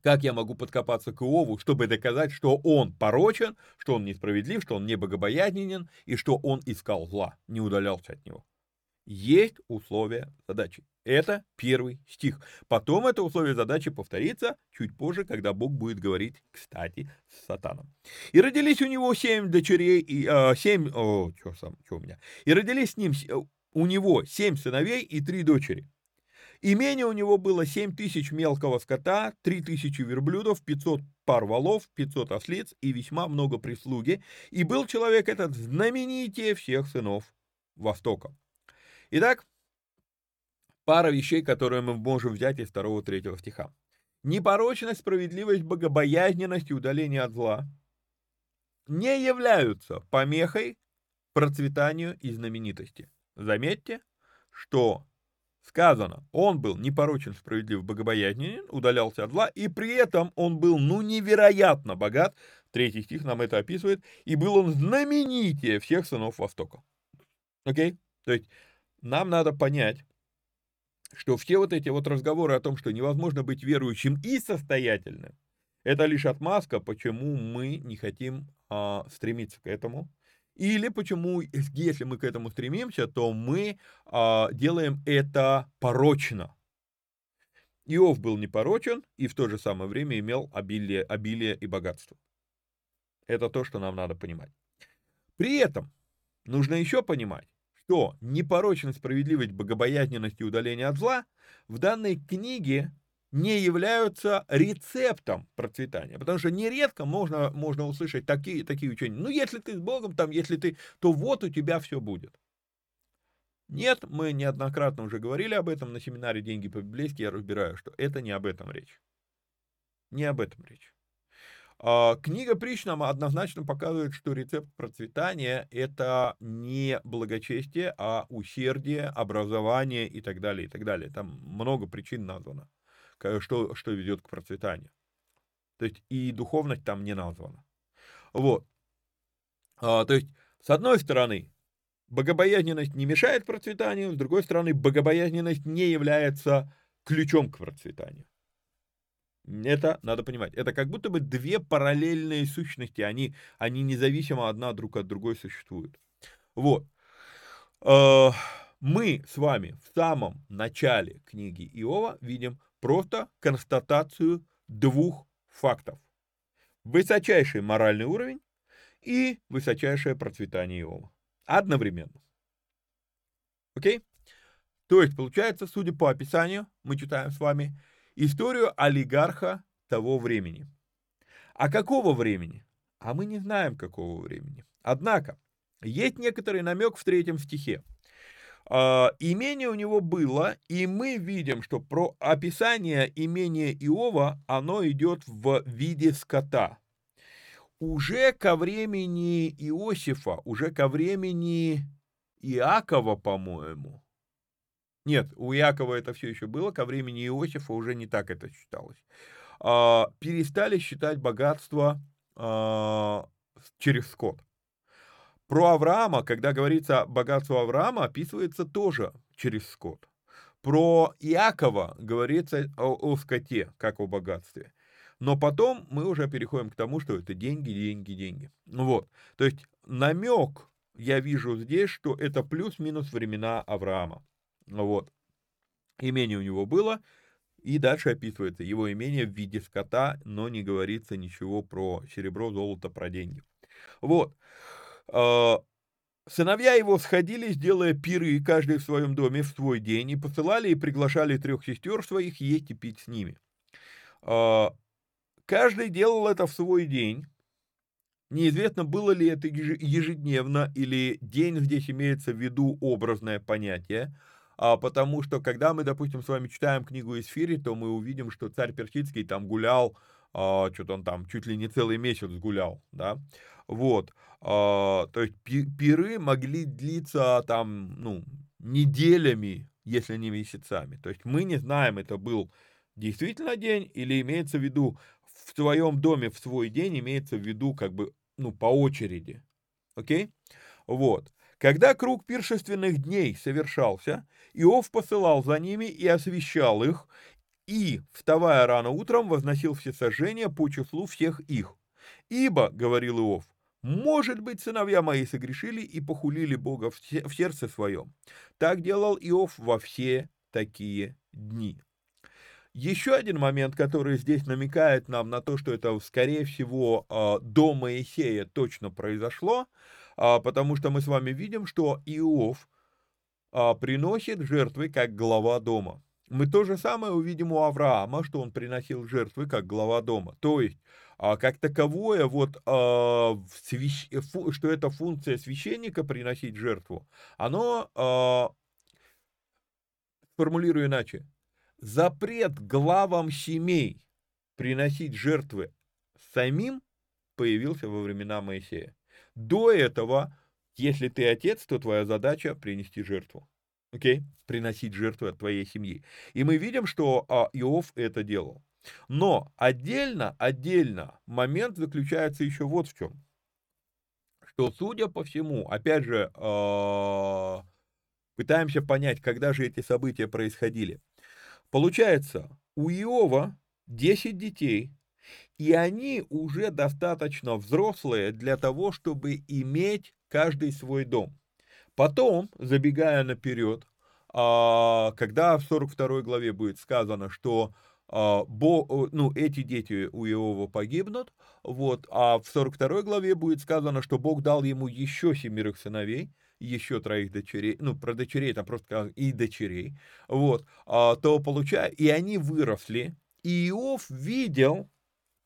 как я могу подкопаться к Иову, чтобы доказать, что он порочен, что он несправедлив, что он не богобоязненен и что он искал зла, не удалялся от него. Есть условия задачи. Это первый стих. Потом это условие задачи повторится чуть позже, когда Бог будет говорить, кстати, с сатаном. И родились у него семь дочерей, и, э, семь, о, что сам, что у меня, и родились с ним у него семь сыновей и три дочери. Имение у него было семь тысяч мелкого скота, три тысячи верблюдов, пятьсот пар валов, пятьсот ослиц и весьма много прислуги. И был человек этот знаменитее всех сынов Востока. Итак, пара вещей, которые мы можем взять из второго-третьего стиха. Непорочность, справедливость, богобоязненность и удаление от зла не являются помехой процветанию и знаменитости. Заметьте, что сказано, он был непорочен, справедлив, богобоязненен, удалялся от зла, и при этом он был, ну, невероятно богат, третий стих нам это описывает, и был он знаменитее всех сынов Востока. Окей? То есть нам надо понять, что все вот эти вот разговоры о том, что невозможно быть верующим и состоятельным, это лишь отмазка, почему мы не хотим а, стремиться к этому, или почему, если мы к этому стремимся, то мы а, делаем это порочно. Иов был непорочен и в то же самое время имел обилие, обилие и богатство. Это то, что нам надо понимать. При этом нужно еще понимать, что непорочность, справедливость, богобоязненность и удаление от зла в данной книге не являются рецептом процветания. Потому что нередко можно, можно услышать такие, такие учения. Ну, если ты с Богом, там, если ты, то вот у тебя все будет. Нет, мы неоднократно уже говорили об этом на семинаре «Деньги по-библейски», я разбираю, что это не об этом речь. Не об этом речь. А, книга Притч нам однозначно показывает, что рецепт процветания – это не благочестие, а усердие, образование и так далее, и так далее. Там много причин названо что, что ведет к процветанию. То есть и духовность там не названа. Вот. А, то есть, с одной стороны, богобоязненность не мешает процветанию, с другой стороны, богобоязненность не является ключом к процветанию. Это надо понимать. Это как будто бы две параллельные сущности, они, они независимо одна друг от другой существуют. Вот. А, мы с вами в самом начале книги Иова видим Просто констатацию двух фактов. Высочайший моральный уровень и высочайшее процветание Иова. Одновременно. Окей? То есть, получается, судя по описанию, мы читаем с вами историю олигарха того времени. А какого времени? А мы не знаем, какого времени. Однако, есть некоторый намек в третьем стихе. А, имение у него было, и мы видим, что про описание имения Иова, оно идет в виде скота. Уже ко времени Иосифа, уже ко времени Иакова, по-моему, нет, у Иакова это все еще было, ко времени Иосифа уже не так это считалось. А, перестали считать богатство а, через скот. Про Авраама, когда говорится богатство Авраама, описывается тоже через скот. Про Иакова говорится о, о скоте, как о богатстве. Но потом мы уже переходим к тому, что это деньги, деньги, деньги. Вот. То есть намек я вижу здесь, что это плюс-минус времена Авраама. Вот. Имение у него было, и дальше описывается его имение в виде скота, но не говорится ничего про серебро, золото, про деньги. Вот. А, сыновья его сходились, делая пиры, каждый в своем доме в свой день, и посылали и приглашали трех сестер своих есть и пить с ними. А, каждый делал это в свой день. Неизвестно, было ли это ежедневно, или день здесь имеется в виду образное понятие. А, потому что, когда мы, допустим, с вами читаем книгу Исфири, то мы увидим, что царь Персидский там гулял, а, что-то он там чуть ли не целый месяц гулял, да, вот, а, то есть пиры могли длиться там, ну, неделями, если не месяцами, то есть мы не знаем, это был действительно день или имеется в виду в твоем доме в свой день, имеется в виду как бы, ну, по очереди, окей, вот, когда круг пиршественных дней совершался, Иов посылал за ними и освещал их, и, вставая рано утром, возносил все сожжения по числу всех их. Ибо, говорил Иов, может быть, сыновья мои согрешили и похулили Бога в сердце своем. Так делал Иов во все такие дни. Еще один момент, который здесь намекает нам на то, что это, скорее всего, а, до Моисея точно произошло, а, потому что мы с вами видим, что Иов приносит жертвы как глава дома. Мы то же самое увидим у Авраама, что он приносил жертвы как глава дома. То есть, а, как таковое, вот, а, что это функция священника приносить жертву, оно, а, формулирую иначе, запрет главам семей приносить жертвы самим появился во времена Моисея. До этого, если ты отец, то твоя задача принести жертву окей, okay? приносить жертву от твоей семьи. И мы видим, что а, Иов это делал. Но отдельно, отдельно момент заключается еще вот в чем. Что, судя по всему, опять же, э, пытаемся понять, когда же эти события происходили. Получается, у Иова 10 детей, и они уже достаточно взрослые для того, чтобы иметь каждый свой дом. Потом, забегая наперед, а, когда в 42 главе будет сказано, что а, Бо, ну, эти дети у Иова погибнут, вот, а в 42 главе будет сказано, что Бог дал ему еще семерых сыновей, еще троих дочерей, ну, про дочерей там просто и дочерей, вот, а, то получая, и они выросли, и Иов видел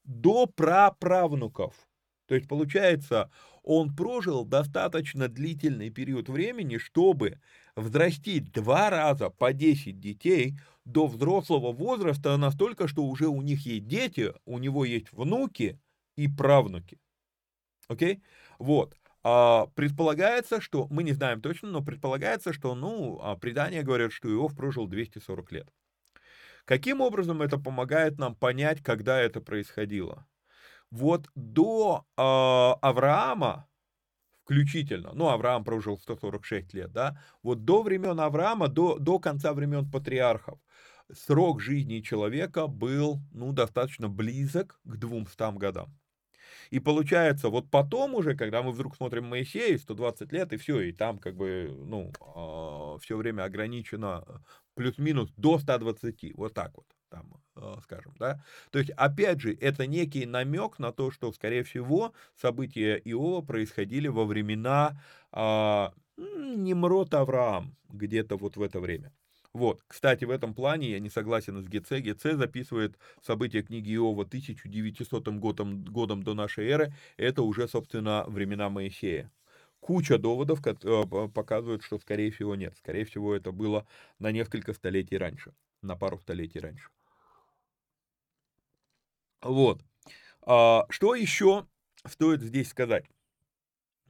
до праправнуков, то есть, получается, он прожил достаточно длительный период времени, чтобы взрастить два раза по 10 детей до взрослого возраста настолько, что уже у них есть дети, у него есть внуки и правнуки. Окей? Вот. А, предполагается, что, мы не знаем точно, но предполагается, что, ну, а, предания говорят, что Иов прожил 240 лет. Каким образом это помогает нам понять, когда это происходило? Вот до э, Авраама включительно, ну, Авраам прожил 146 лет, да, вот до времен Авраама, до, до конца времен патриархов, срок жизни человека был, ну, достаточно близок к 200 годам. И получается, вот потом уже, когда мы вдруг смотрим Моисея, 120 лет, и все, и там как бы, ну, э, а, все время ограничено плюс-минус до 120, вот так вот там, э, скажем, да. То есть, опять же, это некий намек на то, что, скорее всего, события Иова происходили во времена а, Немрод Авраам, где-то вот в это время. Вот, кстати, в этом плане я не согласен с ГЦ. ГЦ записывает события книги Иова 1900 годом, годом до нашей эры. Это уже, собственно, времена Моисея. Куча доводов э, показывают, что, скорее всего, нет. Скорее всего, это было на несколько столетий раньше, на пару столетий раньше. Вот. А, что еще стоит здесь сказать?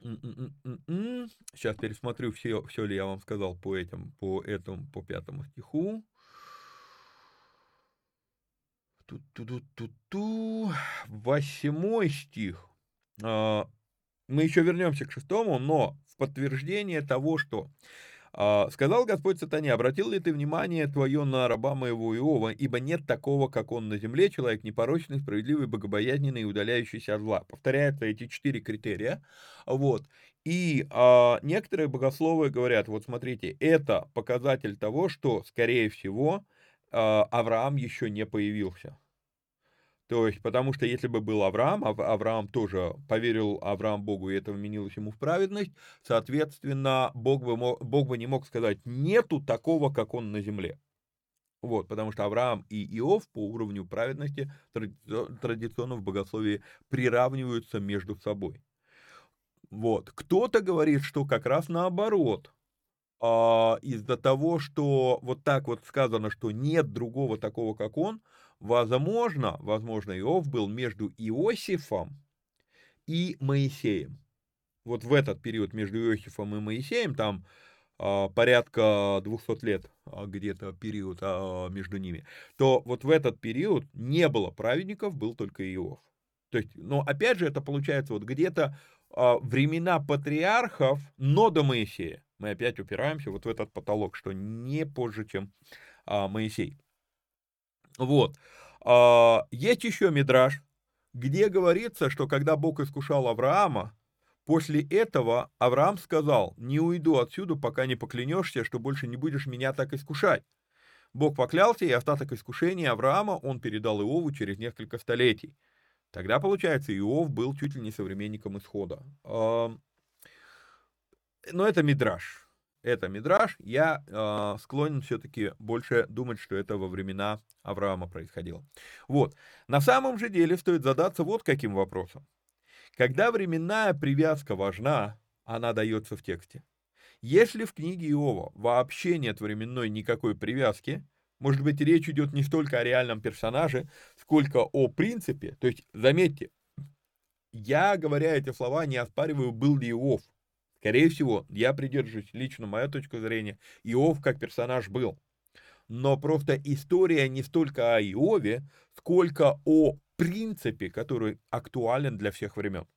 Сейчас пересмотрю, все, все ли я вам сказал по этим, по этому, по пятому стиху. Ту-ту-ту-ту-ту. Восьмой стих. А, мы еще вернемся к шестому, но в подтверждение того, что сказал Господь сатане, обратил ли ты внимание твое на раба моего Иова, ибо нет такого, как он на земле, человек непорочный, справедливый, богобоязненный и удаляющийся от зла. Повторяются эти четыре критерия. Вот. И а, некоторые богословы говорят, вот смотрите, это показатель того, что, скорее всего, а, Авраам еще не появился. То есть, потому что если бы был Авраам, Авраам тоже поверил Авраам Богу, и это вменилось ему в праведность, соответственно, Бог бы, мог, Бог бы не мог сказать, нету такого, как он на земле. Вот, потому что Авраам и Иов по уровню праведности традиционно в богословии приравниваются между собой. Вот, кто-то говорит, что как раз наоборот, а, из-за того, что вот так вот сказано, что нет другого такого, как он, возможно, возможно, Иов был между Иосифом и Моисеем. Вот в этот период между Иосифом и Моисеем, там а, порядка 200 лет а, где-то период а, между ними, то вот в этот период не было праведников, был только Иов. То есть, но опять же, это получается вот где-то времена патриархов, но до Моисея. Мы опять упираемся вот в этот потолок, что не позже, чем а, Моисей. Вот. А, есть еще мидраж, где говорится, что когда Бог искушал Авраама, после этого Авраам сказал, не уйду отсюда, пока не поклянешься, что больше не будешь меня так искушать. Бог поклялся, и остаток искушения Авраама он передал Иову через несколько столетий. Тогда, получается, Иов был чуть ли не современником исхода. Но это мидраж. Это мидраж. Я э, склонен все-таки больше думать, что это во времена Авраама происходило. Вот. На самом же деле стоит задаться вот каким вопросом. Когда временная привязка важна, она дается в тексте. Если в книге Иова вообще нет временной никакой привязки, может быть, речь идет не столько о реальном персонаже, сколько о принципе. То есть, заметьте, я, говоря эти слова, не оспариваю, был ли Иов. Скорее всего, я придерживаюсь, лично моя точка зрения, Иов как персонаж был. Но просто история не столько о Иове, сколько о принципе, который актуален для всех времен.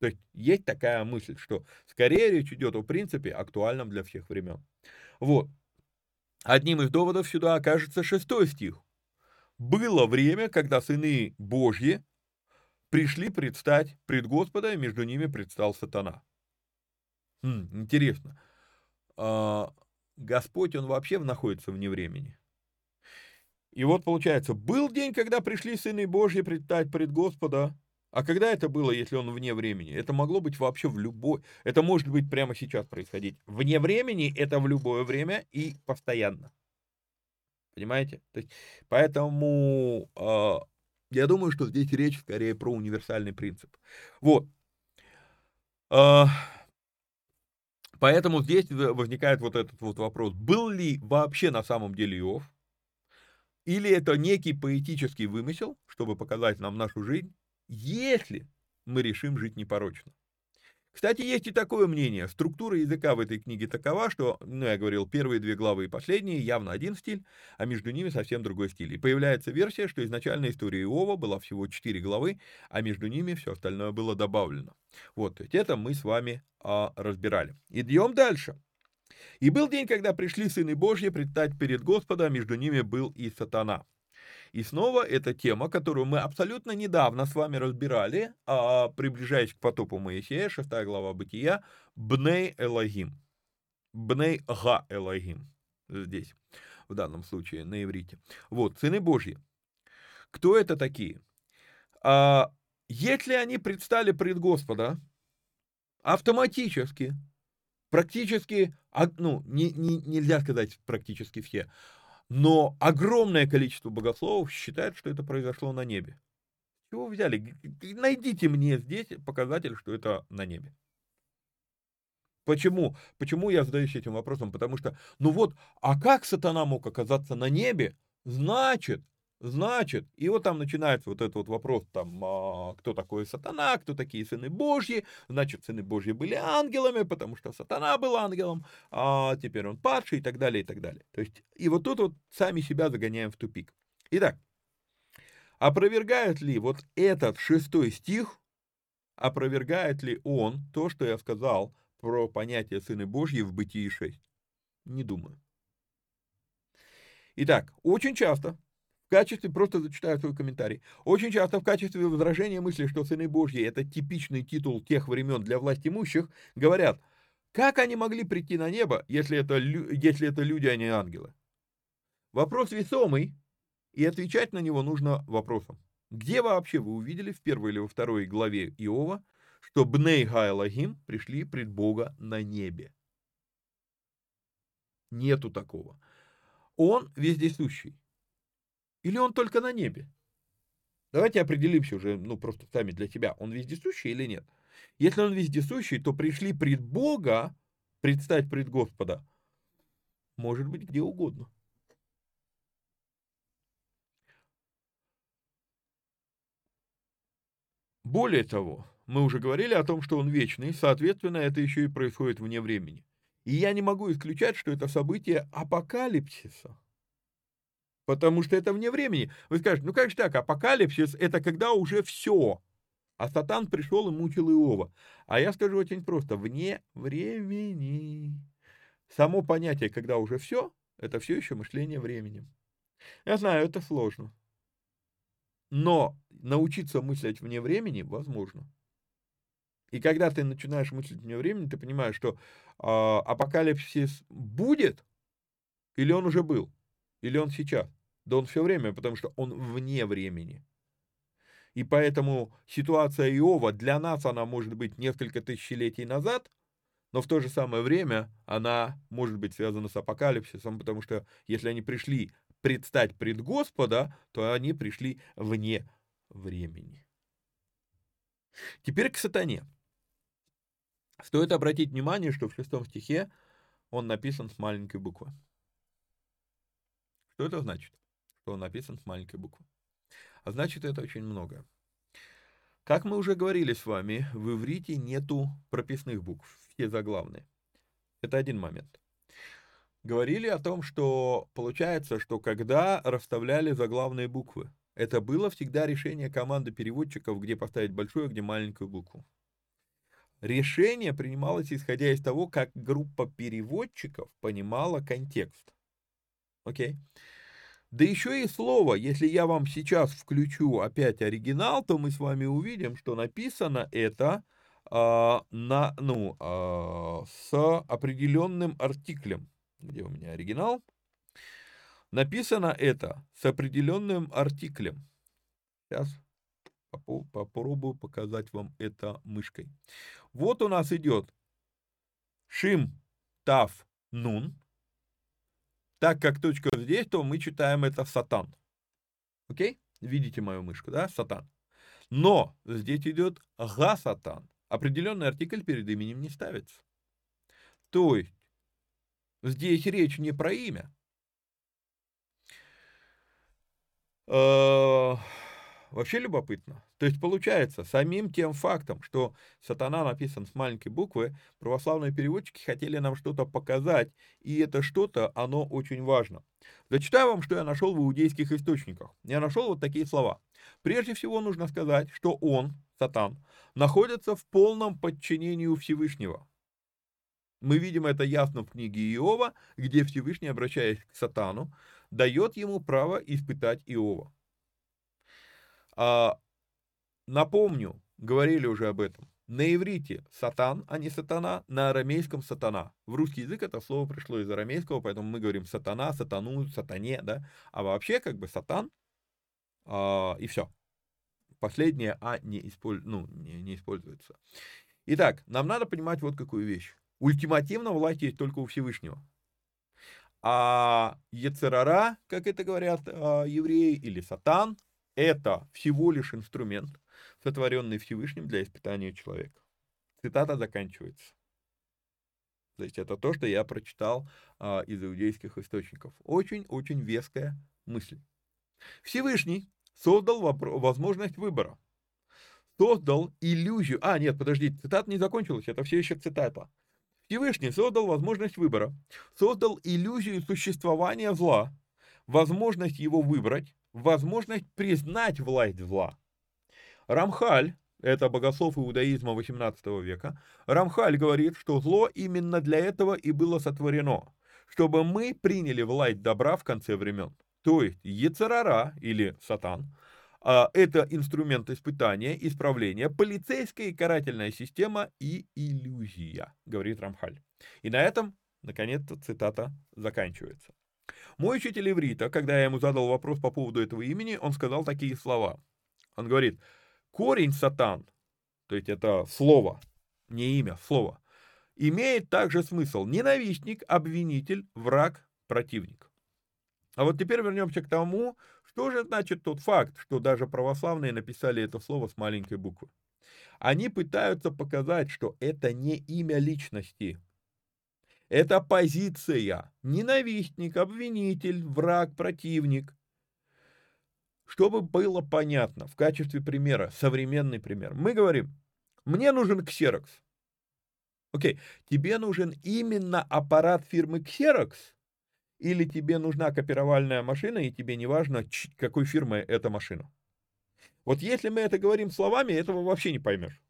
То есть есть такая мысль, что скорее речь идет о принципе, актуальном для всех времен. Вот. Одним из доводов сюда окажется шестой стих. «Было время, когда сыны Божьи пришли предстать пред Господа, и между ними предстал сатана». Хм, интересно. А, Господь, Он вообще находится вне времени. И вот получается, был день, когда пришли сыны Божьи предстать пред Господа, а когда это было, если он вне времени? Это могло быть вообще в любой... Это может быть прямо сейчас происходить. Вне времени это в любое время и постоянно. Понимаете? То есть, поэтому э, я думаю, что здесь речь скорее про универсальный принцип. Вот. Э, поэтому здесь возникает вот этот вот вопрос. Был ли вообще на самом деле Иов? Или это некий поэтический вымысел, чтобы показать нам нашу жизнь? если мы решим жить непорочно. Кстати, есть и такое мнение. Структура языка в этой книге такова, что, ну, я говорил, первые две главы и последние явно один стиль, а между ними совсем другой стиль. И появляется версия, что изначально история Иова была всего четыре главы, а между ними все остальное было добавлено. Вот, то есть это мы с вами а, разбирали. Идем дальше. «И был день, когда пришли сыны Божьи предстать перед Господом, между ними был и сатана». И снова эта тема, которую мы абсолютно недавно с вами разбирали, а, приближаясь к потопу Моисея, 6 глава Бытия, Бней Элагим. Бней Га Элагим. Здесь, в данном случае, на иврите. Вот, сыны Божьи. Кто это такие? А, если они предстали пред Господа, автоматически, практически, а, ну, не, не, нельзя сказать практически все, но огромное количество богословов считает, что это произошло на небе. Чего взяли? Найдите мне здесь показатель, что это на небе. Почему? Почему я задаюсь этим вопросом? Потому что, ну вот, а как сатана мог оказаться на небе? Значит, Значит, и вот там начинается вот этот вот вопрос, там, а, кто такой сатана, кто такие сыны Божьи, значит, сыны Божьи были ангелами, потому что сатана был ангелом, а теперь он падший и так далее, и так далее. То есть, и вот тут вот сами себя загоняем в тупик. Итак, опровергает ли вот этот шестой стих, опровергает ли он то, что я сказал про понятие сыны Божьи в Бытии 6? Не думаю. Итак, очень часто качестве, просто зачитаю свой комментарий, очень часто в качестве возражения мысли, что сыны Божьи – это типичный титул тех времен для власть имущих, говорят, как они могли прийти на небо, если это, если это люди, а не ангелы? Вопрос весомый, и отвечать на него нужно вопросом. Где вообще вы увидели в первой или во второй главе Иова, что Бней Гайлагим пришли пред Бога на небе? Нету такого. Он вездесущий. Или он только на небе? Давайте определимся уже, ну, просто сами для себя, он вездесущий или нет. Если он вездесущий, то пришли пред Бога, предстать пред Господа, может быть где угодно. Более того, мы уже говорили о том, что он вечный, соответственно, это еще и происходит вне времени. И я не могу исключать, что это событие апокалипсиса. Потому что это вне времени. Вы скажете, ну как же так, апокалипсис это когда уже все. А Сатан пришел и мучил Иова. А я скажу очень просто, вне времени. Само понятие, когда уже все, это все еще мышление временем. Я знаю, это сложно. Но научиться мыслить вне времени возможно. И когда ты начинаешь мыслить вне времени, ты понимаешь, что э, апокалипсис будет, или он уже был, или он сейчас. Да он все время, потому что он вне времени. И поэтому ситуация Иова для нас она может быть несколько тысячелетий назад, но в то же самое время она может быть связана с апокалипсисом, потому что если они пришли предстать пред Господа, то они пришли вне времени. Теперь к сатане. Стоит обратить внимание, что в шестом стихе он написан с маленькой буквы. Что это значит? Что он написан с маленькой буквы. А значит, это очень много. Как мы уже говорили с вами, в иврите нету прописных букв, все заглавные. Это один момент. Говорили о том, что получается, что когда расставляли заглавные буквы, это было всегда решение команды переводчиков, где поставить большую, а где маленькую букву. Решение принималось исходя из того, как группа переводчиков понимала контекст. Окей? Okay. Да еще и слово, если я вам сейчас включу опять оригинал, то мы с вами увидим, что написано это а, на, ну, а, с определенным артиклем. Где у меня оригинал? Написано это с определенным артиклем. Сейчас попробую показать вам это мышкой. Вот у нас идет шим, тав, нун. Так как точка здесь, то мы читаем это сатан. Окей? Видите мою мышку, да? Сатан. Но здесь идет га сатан. Определенный артикль перед именем не ставится. То есть, здесь речь не про имя. Вообще любопытно. То есть получается, самим тем фактом, что сатана написан с маленькой буквы, православные переводчики хотели нам что-то показать, и это что-то, оно очень важно. Зачитаю вам, что я нашел в иудейских источниках. Я нашел вот такие слова. Прежде всего нужно сказать, что он, сатан, находится в полном подчинении у Всевышнего. Мы видим это ясно в книге Иова, где Всевышний, обращаясь к сатану, дает ему право испытать Иова. А, напомню, говорили уже об этом. На иврите сатан, а не сатана, на арамейском сатана. В русский язык это слово пришло из арамейского, поэтому мы говорим сатана, сатану, сатане, да. А вообще как бы сатан а, и все. Последнее а не, использ... ну, не, не используется. Итак, нам надо понимать вот какую вещь. Ультимативно власть есть только у Всевышнего. А Ецерара, как это говорят а, евреи, или сатан, это всего лишь инструмент, сотворенный Всевышним для испытания человека. Цитата заканчивается. То есть это то, что я прочитал а, из иудейских источников. Очень-очень веская мысль. Всевышний создал возможность выбора. Создал иллюзию. А, нет, подожди, цитата не закончилась, это все еще цитата. Всевышний создал возможность выбора, создал иллюзию существования зла, возможность его выбрать, возможность признать власть зла. Рамхаль, это богослов иудаизма 18 века, Рамхаль говорит, что зло именно для этого и было сотворено, чтобы мы приняли власть добра в конце времен. То есть Ецарара или Сатан а, – это инструмент испытания, исправления, полицейская и карательная система и иллюзия, говорит Рамхаль. И на этом, наконец-то, цитата заканчивается. Мой учитель иврита, когда я ему задал вопрос по поводу этого имени, он сказал такие слова. Он говорит, корень сатан, то есть это слово, не имя, слово, имеет также смысл ненавистник, обвинитель, враг, противник. А вот теперь вернемся к тому, что же значит тот факт, что даже православные написали это слово с маленькой буквы. Они пытаются показать, что это не имя личности, Это позиция. Ненавистник, обвинитель, враг, противник. Чтобы было понятно, в качестве примера, современный пример, мы говорим, мне нужен Xerox. Окей, тебе нужен именно аппарат фирмы Xerox, или тебе нужна копировальная машина, и тебе не важно, какой фирмы эта машина. Вот если мы это говорим словами, этого вообще не поймешь.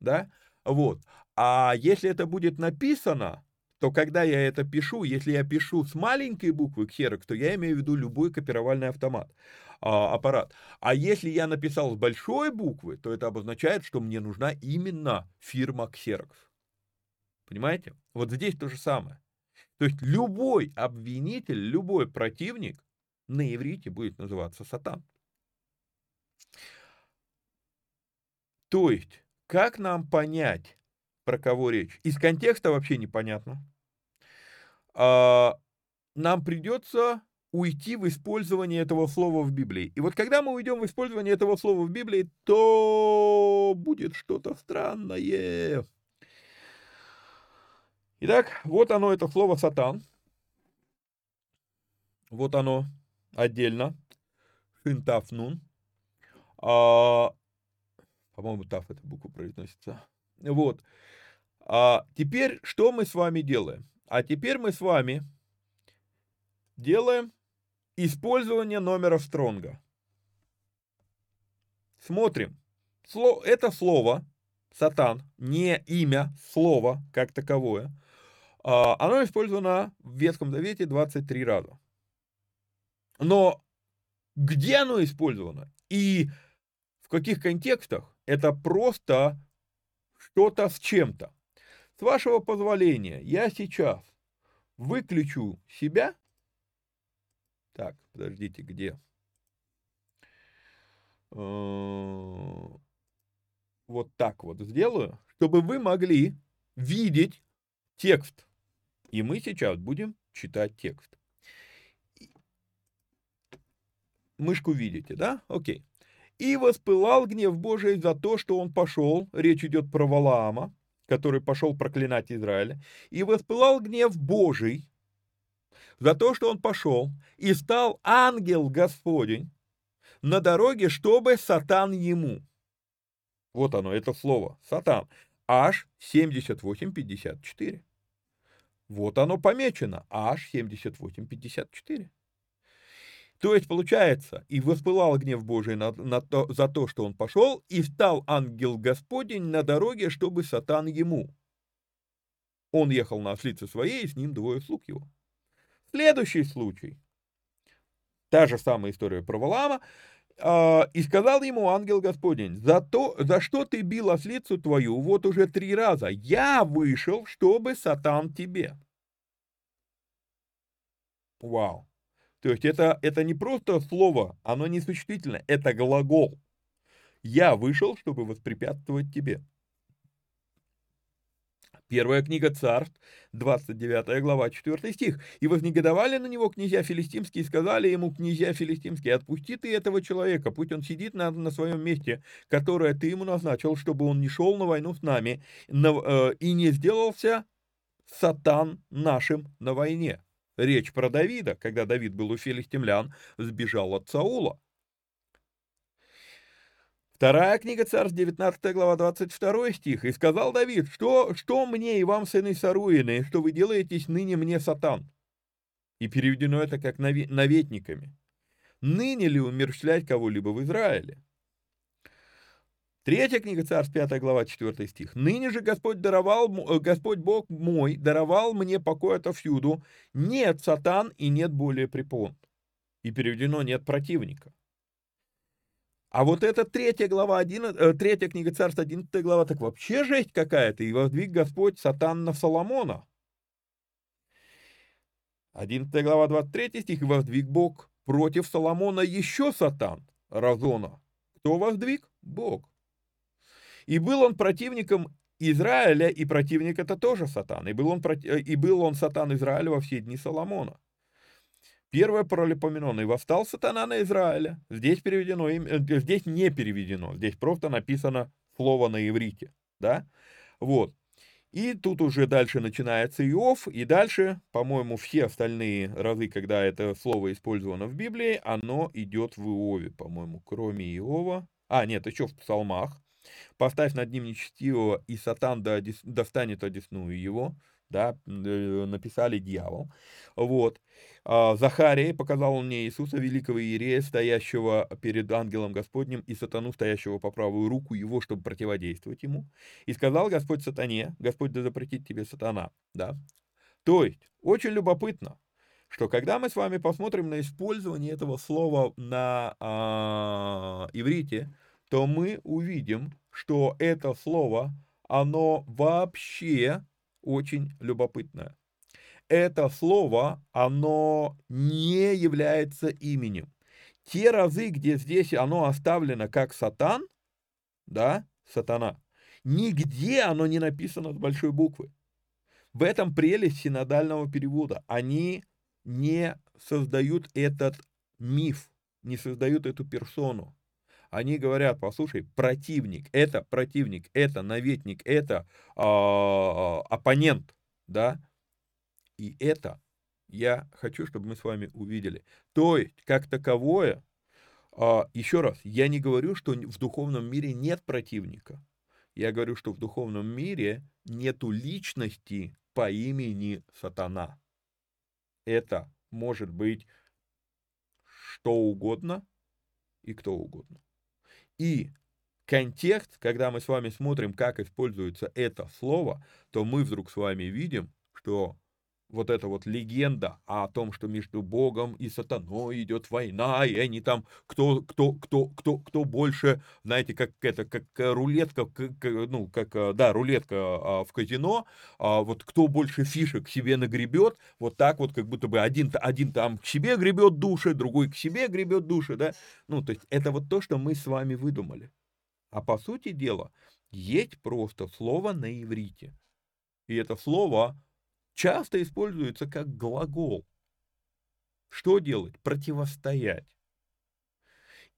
Да? Вот. А если это будет написано, то когда я это пишу, если я пишу с маленькой буквы Xerox, то я имею в виду любой копировальный автомат, а, аппарат. А если я написал с большой буквы, то это обозначает, что мне нужна именно фирма Xerox. Понимаете? Вот здесь то же самое. То есть любой обвинитель, любой противник на иврите будет называться сатан. То есть, как нам понять, про кого речь? Из контекста вообще непонятно. А, нам придется уйти в использование этого слова в Библии. И вот когда мы уйдем в использование этого слова в Библии, то будет что-то странное. Итак, вот оно, это слово «сатан». Вот оно отдельно. Шинтафнун. А, по-моему, таф эта буква произносится. Вот. А теперь что мы с вами делаем? А теперь мы с вами делаем использование номера Стронга. Смотрим. Это слово, сатан, не имя, слово как таковое, а, оно использовано в Ветхом Завете 23 раза. Но где оно использовано и в каких контекстах, это просто что-то с чем-то. С вашего позволения, я сейчас выключу себя. Так, подождите, где? Э, вот так вот сделаю, чтобы вы могли видеть текст. И мы сейчас будем читать текст. Мышку видите, да? Окей. И воспылал гнев Божий за то, что он пошел, речь идет про Валаама, который пошел проклинать Израиля, и воспылал гнев Божий за то, что он пошел, и стал ангел Господень на дороге, чтобы сатан ему. Вот оно, это слово, сатан. Аж 78.54. Вот оно помечено, аж 78.54. То есть получается, и воспылал гнев Божий на, на то, за то, что он пошел, и стал ангел Господень на дороге, чтобы сатан ему. Он ехал на ослице своей, и с ним двое слуг его. Следующий случай. Та же самая история про Валама. А, и сказал ему ангел Господень, за, то, за что ты бил ослицу твою вот уже три раза? Я вышел, чтобы сатан тебе. Вау. То есть это, это не просто слово, оно не существительное, это глагол. Я вышел, чтобы воспрепятствовать тебе. Первая книга Царств, 29 глава, 4 стих. «И вознегодовали на него князья филистимские, и сказали ему, князья филистимские, отпусти ты этого человека, пусть он сидит на, на своем месте, которое ты ему назначил, чтобы он не шел на войну с нами, на, э, и не сделался сатан нашим на войне». Речь про Давида, когда Давид был у филистимлян, сбежал от Саула. Вторая книга Царств, 19 глава, 22 стих. «И сказал Давид, что, что мне и вам, сыны Саруины, что вы делаетесь ныне мне сатан?» И переведено это как наветниками. «Ныне ли умерщвлять кого-либо в Израиле?» Третья книга Царств, 5 глава, 4 стих. «Ныне же Господь даровал, э, Господь Бог мой даровал мне покой отовсюду. Нет сатан и нет более препон». И переведено «нет противника». А вот эта третья глава, 11, э, третья книга Царств, 11 глава, так вообще жесть какая-то. «И воздвиг Господь сатан на Соломона». 11 глава, 23 стих. «И воздвиг Бог против Соломона еще сатан, Разона». Кто воздвиг? Бог. И был он противником Израиля, и противник это тоже сатан. И был он, и был он сатан Израиля во все дни Соломона. Первое пролепоменон. И восстал сатана на Израиля. Здесь переведено, э, здесь не переведено. Здесь просто написано слово на иврите. Да? Вот. И тут уже дальше начинается Иов, и дальше, по-моему, все остальные разы, когда это слово использовано в Библии, оно идет в Иове, по-моему, кроме Иова. А, нет, еще в псалмах. «Поставь над ним нечестивого, и сатан достанет одесную его» да, э, написали дьявол. Вот. А, Захария показал мне Иисуса, великого Иерея, стоящего перед ангелом Господним, и сатану, стоящего по правую руку его, чтобы противодействовать ему. И сказал Господь сатане, Господь да запретит тебе сатана. Да? То есть, очень любопытно, что когда мы с вами посмотрим на использование этого слова на а, иврите, то мы увидим, что это слово, оно вообще очень любопытное. Это слово, оно не является именем. Те разы, где здесь оно оставлено как сатан, да, сатана, нигде оно не написано с большой буквы. В этом прелесть синодального перевода. Они не создают этот миф, не создают эту персону. Они говорят, послушай, противник, это противник, это наветник, это э, оппонент, да, и это я хочу, чтобы мы с вами увидели. То есть, как таковое, э, еще раз, я не говорю, что в духовном мире нет противника. Я говорю, что в духовном мире нету личности по имени сатана. Это может быть что угодно и кто угодно. И контекст, когда мы с вами смотрим, как используется это слово, то мы вдруг с вами видим, что вот эта вот легенда о том, что между Богом и сатаной идет война, и они там, кто, кто, кто, кто, кто больше, знаете, как это, как рулетка, как, ну, как, да, рулетка а, в казино, а, вот кто больше фишек себе нагребет, вот так вот, как будто бы один, один там к себе гребет души, другой к себе гребет души, да, ну, то есть это вот то, что мы с вами выдумали. А по сути дела, есть просто слово на иврите. И это слово часто используется как глагол. Что делать? Противостоять.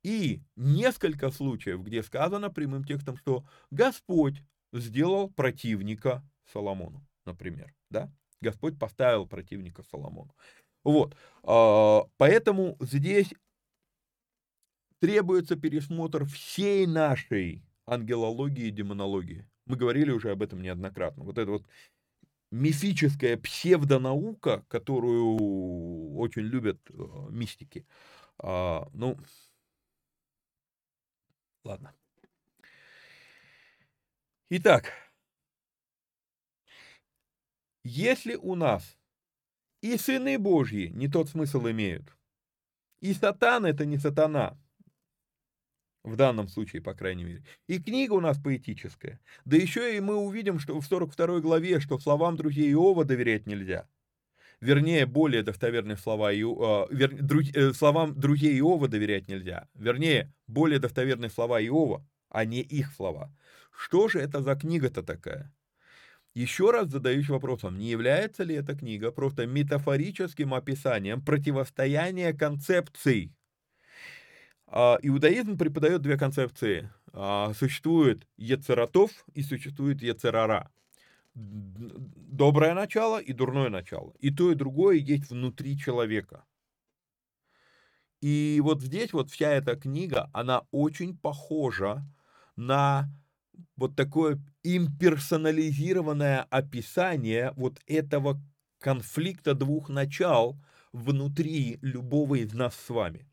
И несколько случаев, где сказано прямым текстом, что Господь сделал противника Соломону, например, да? Господь поставил противника Соломону. Вот, а, поэтому здесь требуется пересмотр всей нашей ангелологии и демонологии. Мы говорили уже об этом неоднократно. Вот это вот мифическая псевдонаука, которую очень любят э, мистики. А, ну, ладно. Итак, если у нас и сыны Божьи не тот смысл имеют, и сатан это не сатана, в данном случае, по крайней мере. И книга у нас поэтическая. Да еще и мы увидим, что в 42 главе, что словам друзей Иова доверять нельзя. Вернее, более достоверные слова Ио, э, вер, друз, э, словам друзей Иова доверять нельзя. Вернее, более достоверные слова Иова, а не их слова. Что же это за книга-то такая? Еще раз задаюсь вопросом, не является ли эта книга просто метафорическим описанием противостояния концепций иудаизм преподает две концепции. А, существует Ецератов и существует Ецерара. Доброе начало и дурное начало. И то, и другое есть внутри человека. И вот здесь вот вся эта книга, она очень похожа на вот такое имперсонализированное описание вот этого конфликта двух начал внутри любого из нас с вами.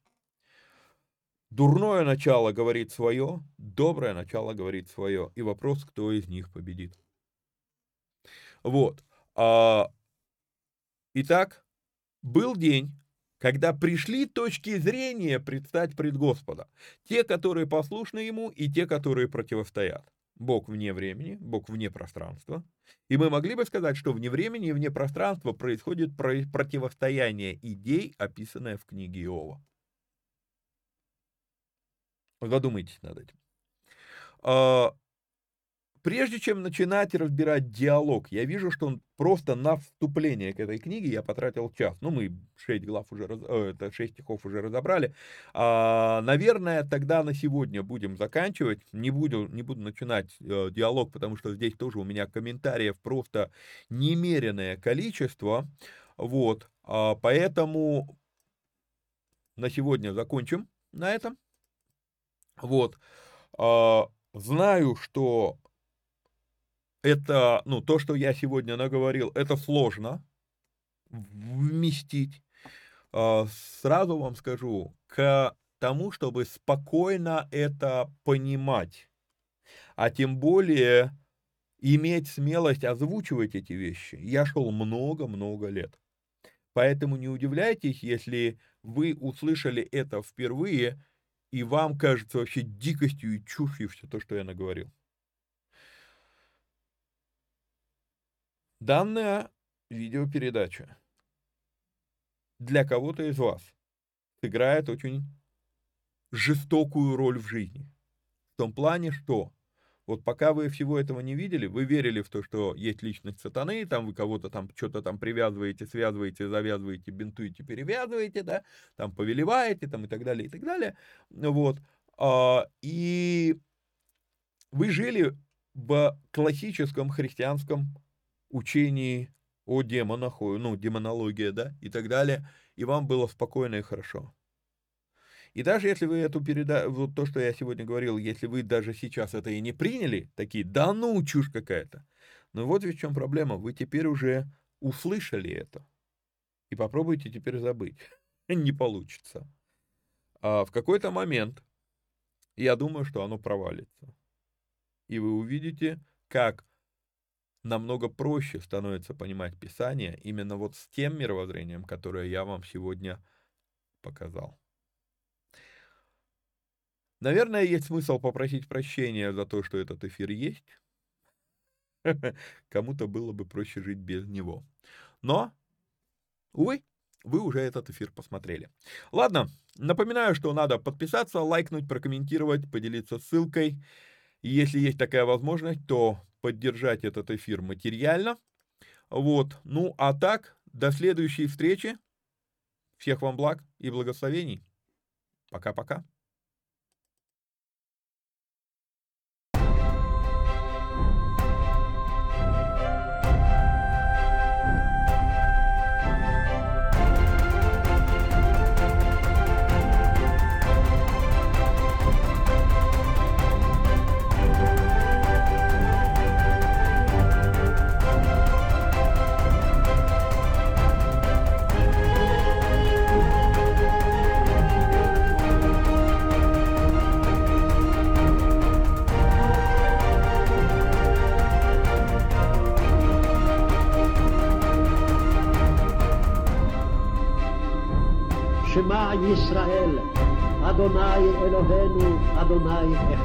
Дурное начало говорит свое, доброе начало говорит свое. И вопрос, кто из них победит. Вот. А, итак, был день, когда пришли точки зрения предстать пред Господа. Те, которые послушны Ему, и те, которые противостоят. Бог вне времени, Бог вне пространства. И мы могли бы сказать, что вне времени и вне пространства происходит противостояние идей, описанное в книге Иова. Задумайтесь над этим. А, Прежде чем начинать разбирать диалог, я вижу, что он просто на вступление к этой книге я потратил час. Ну, мы 6 глав уже, э, это 6 стихов уже разобрали. А, наверное, тогда на сегодня будем заканчивать. Не буду, не буду начинать э, диалог, потому что здесь тоже у меня комментариев просто немеренное количество. Вот, а, поэтому на сегодня закончим на этом. Вот. А, знаю, что это, ну, то, что я сегодня наговорил, это сложно вместить. А, сразу вам скажу, к тому, чтобы спокойно это понимать, а тем более иметь смелость озвучивать эти вещи, я шел много-много лет. Поэтому не удивляйтесь, если вы услышали это впервые, и вам кажется вообще дикостью и чушью все то, что я наговорил. Данная видеопередача для кого-то из вас сыграет очень жестокую роль в жизни. В том плане, что вот пока вы всего этого не видели, вы верили в то, что есть личность сатаны, там вы кого-то там что-то там привязываете, связываете, завязываете, бинтуете, перевязываете, да, там повелеваете, там и так далее, и так далее. Вот. А, и вы жили в классическом христианском учении о демонах, ну, демонология, да, и так далее, и вам было спокойно и хорошо. И даже если вы эту передачу, вот то, что я сегодня говорил, если вы даже сейчас это и не приняли, такие, да ну, чушь какая-то. Но вот в чем проблема, вы теперь уже услышали это. И попробуйте теперь забыть. <laughs> Не получится. А в какой-то момент, я думаю, что оно провалится. И вы увидите, как намного проще становится понимать Писание именно вот с тем мировоззрением, которое я вам сегодня показал. Наверное, есть смысл попросить прощения за то, что этот эфир есть. <laughs> Кому-то было бы проще жить без него. Но, увы, вы уже этот эфир посмотрели. Ладно, напоминаю, что надо подписаться, лайкнуть, прокомментировать, поделиться ссылкой. И если есть такая возможность, то поддержать этот эфир материально. Вот, ну а так, до следующей встречи. Всех вам благ и благословений. Пока-пока. and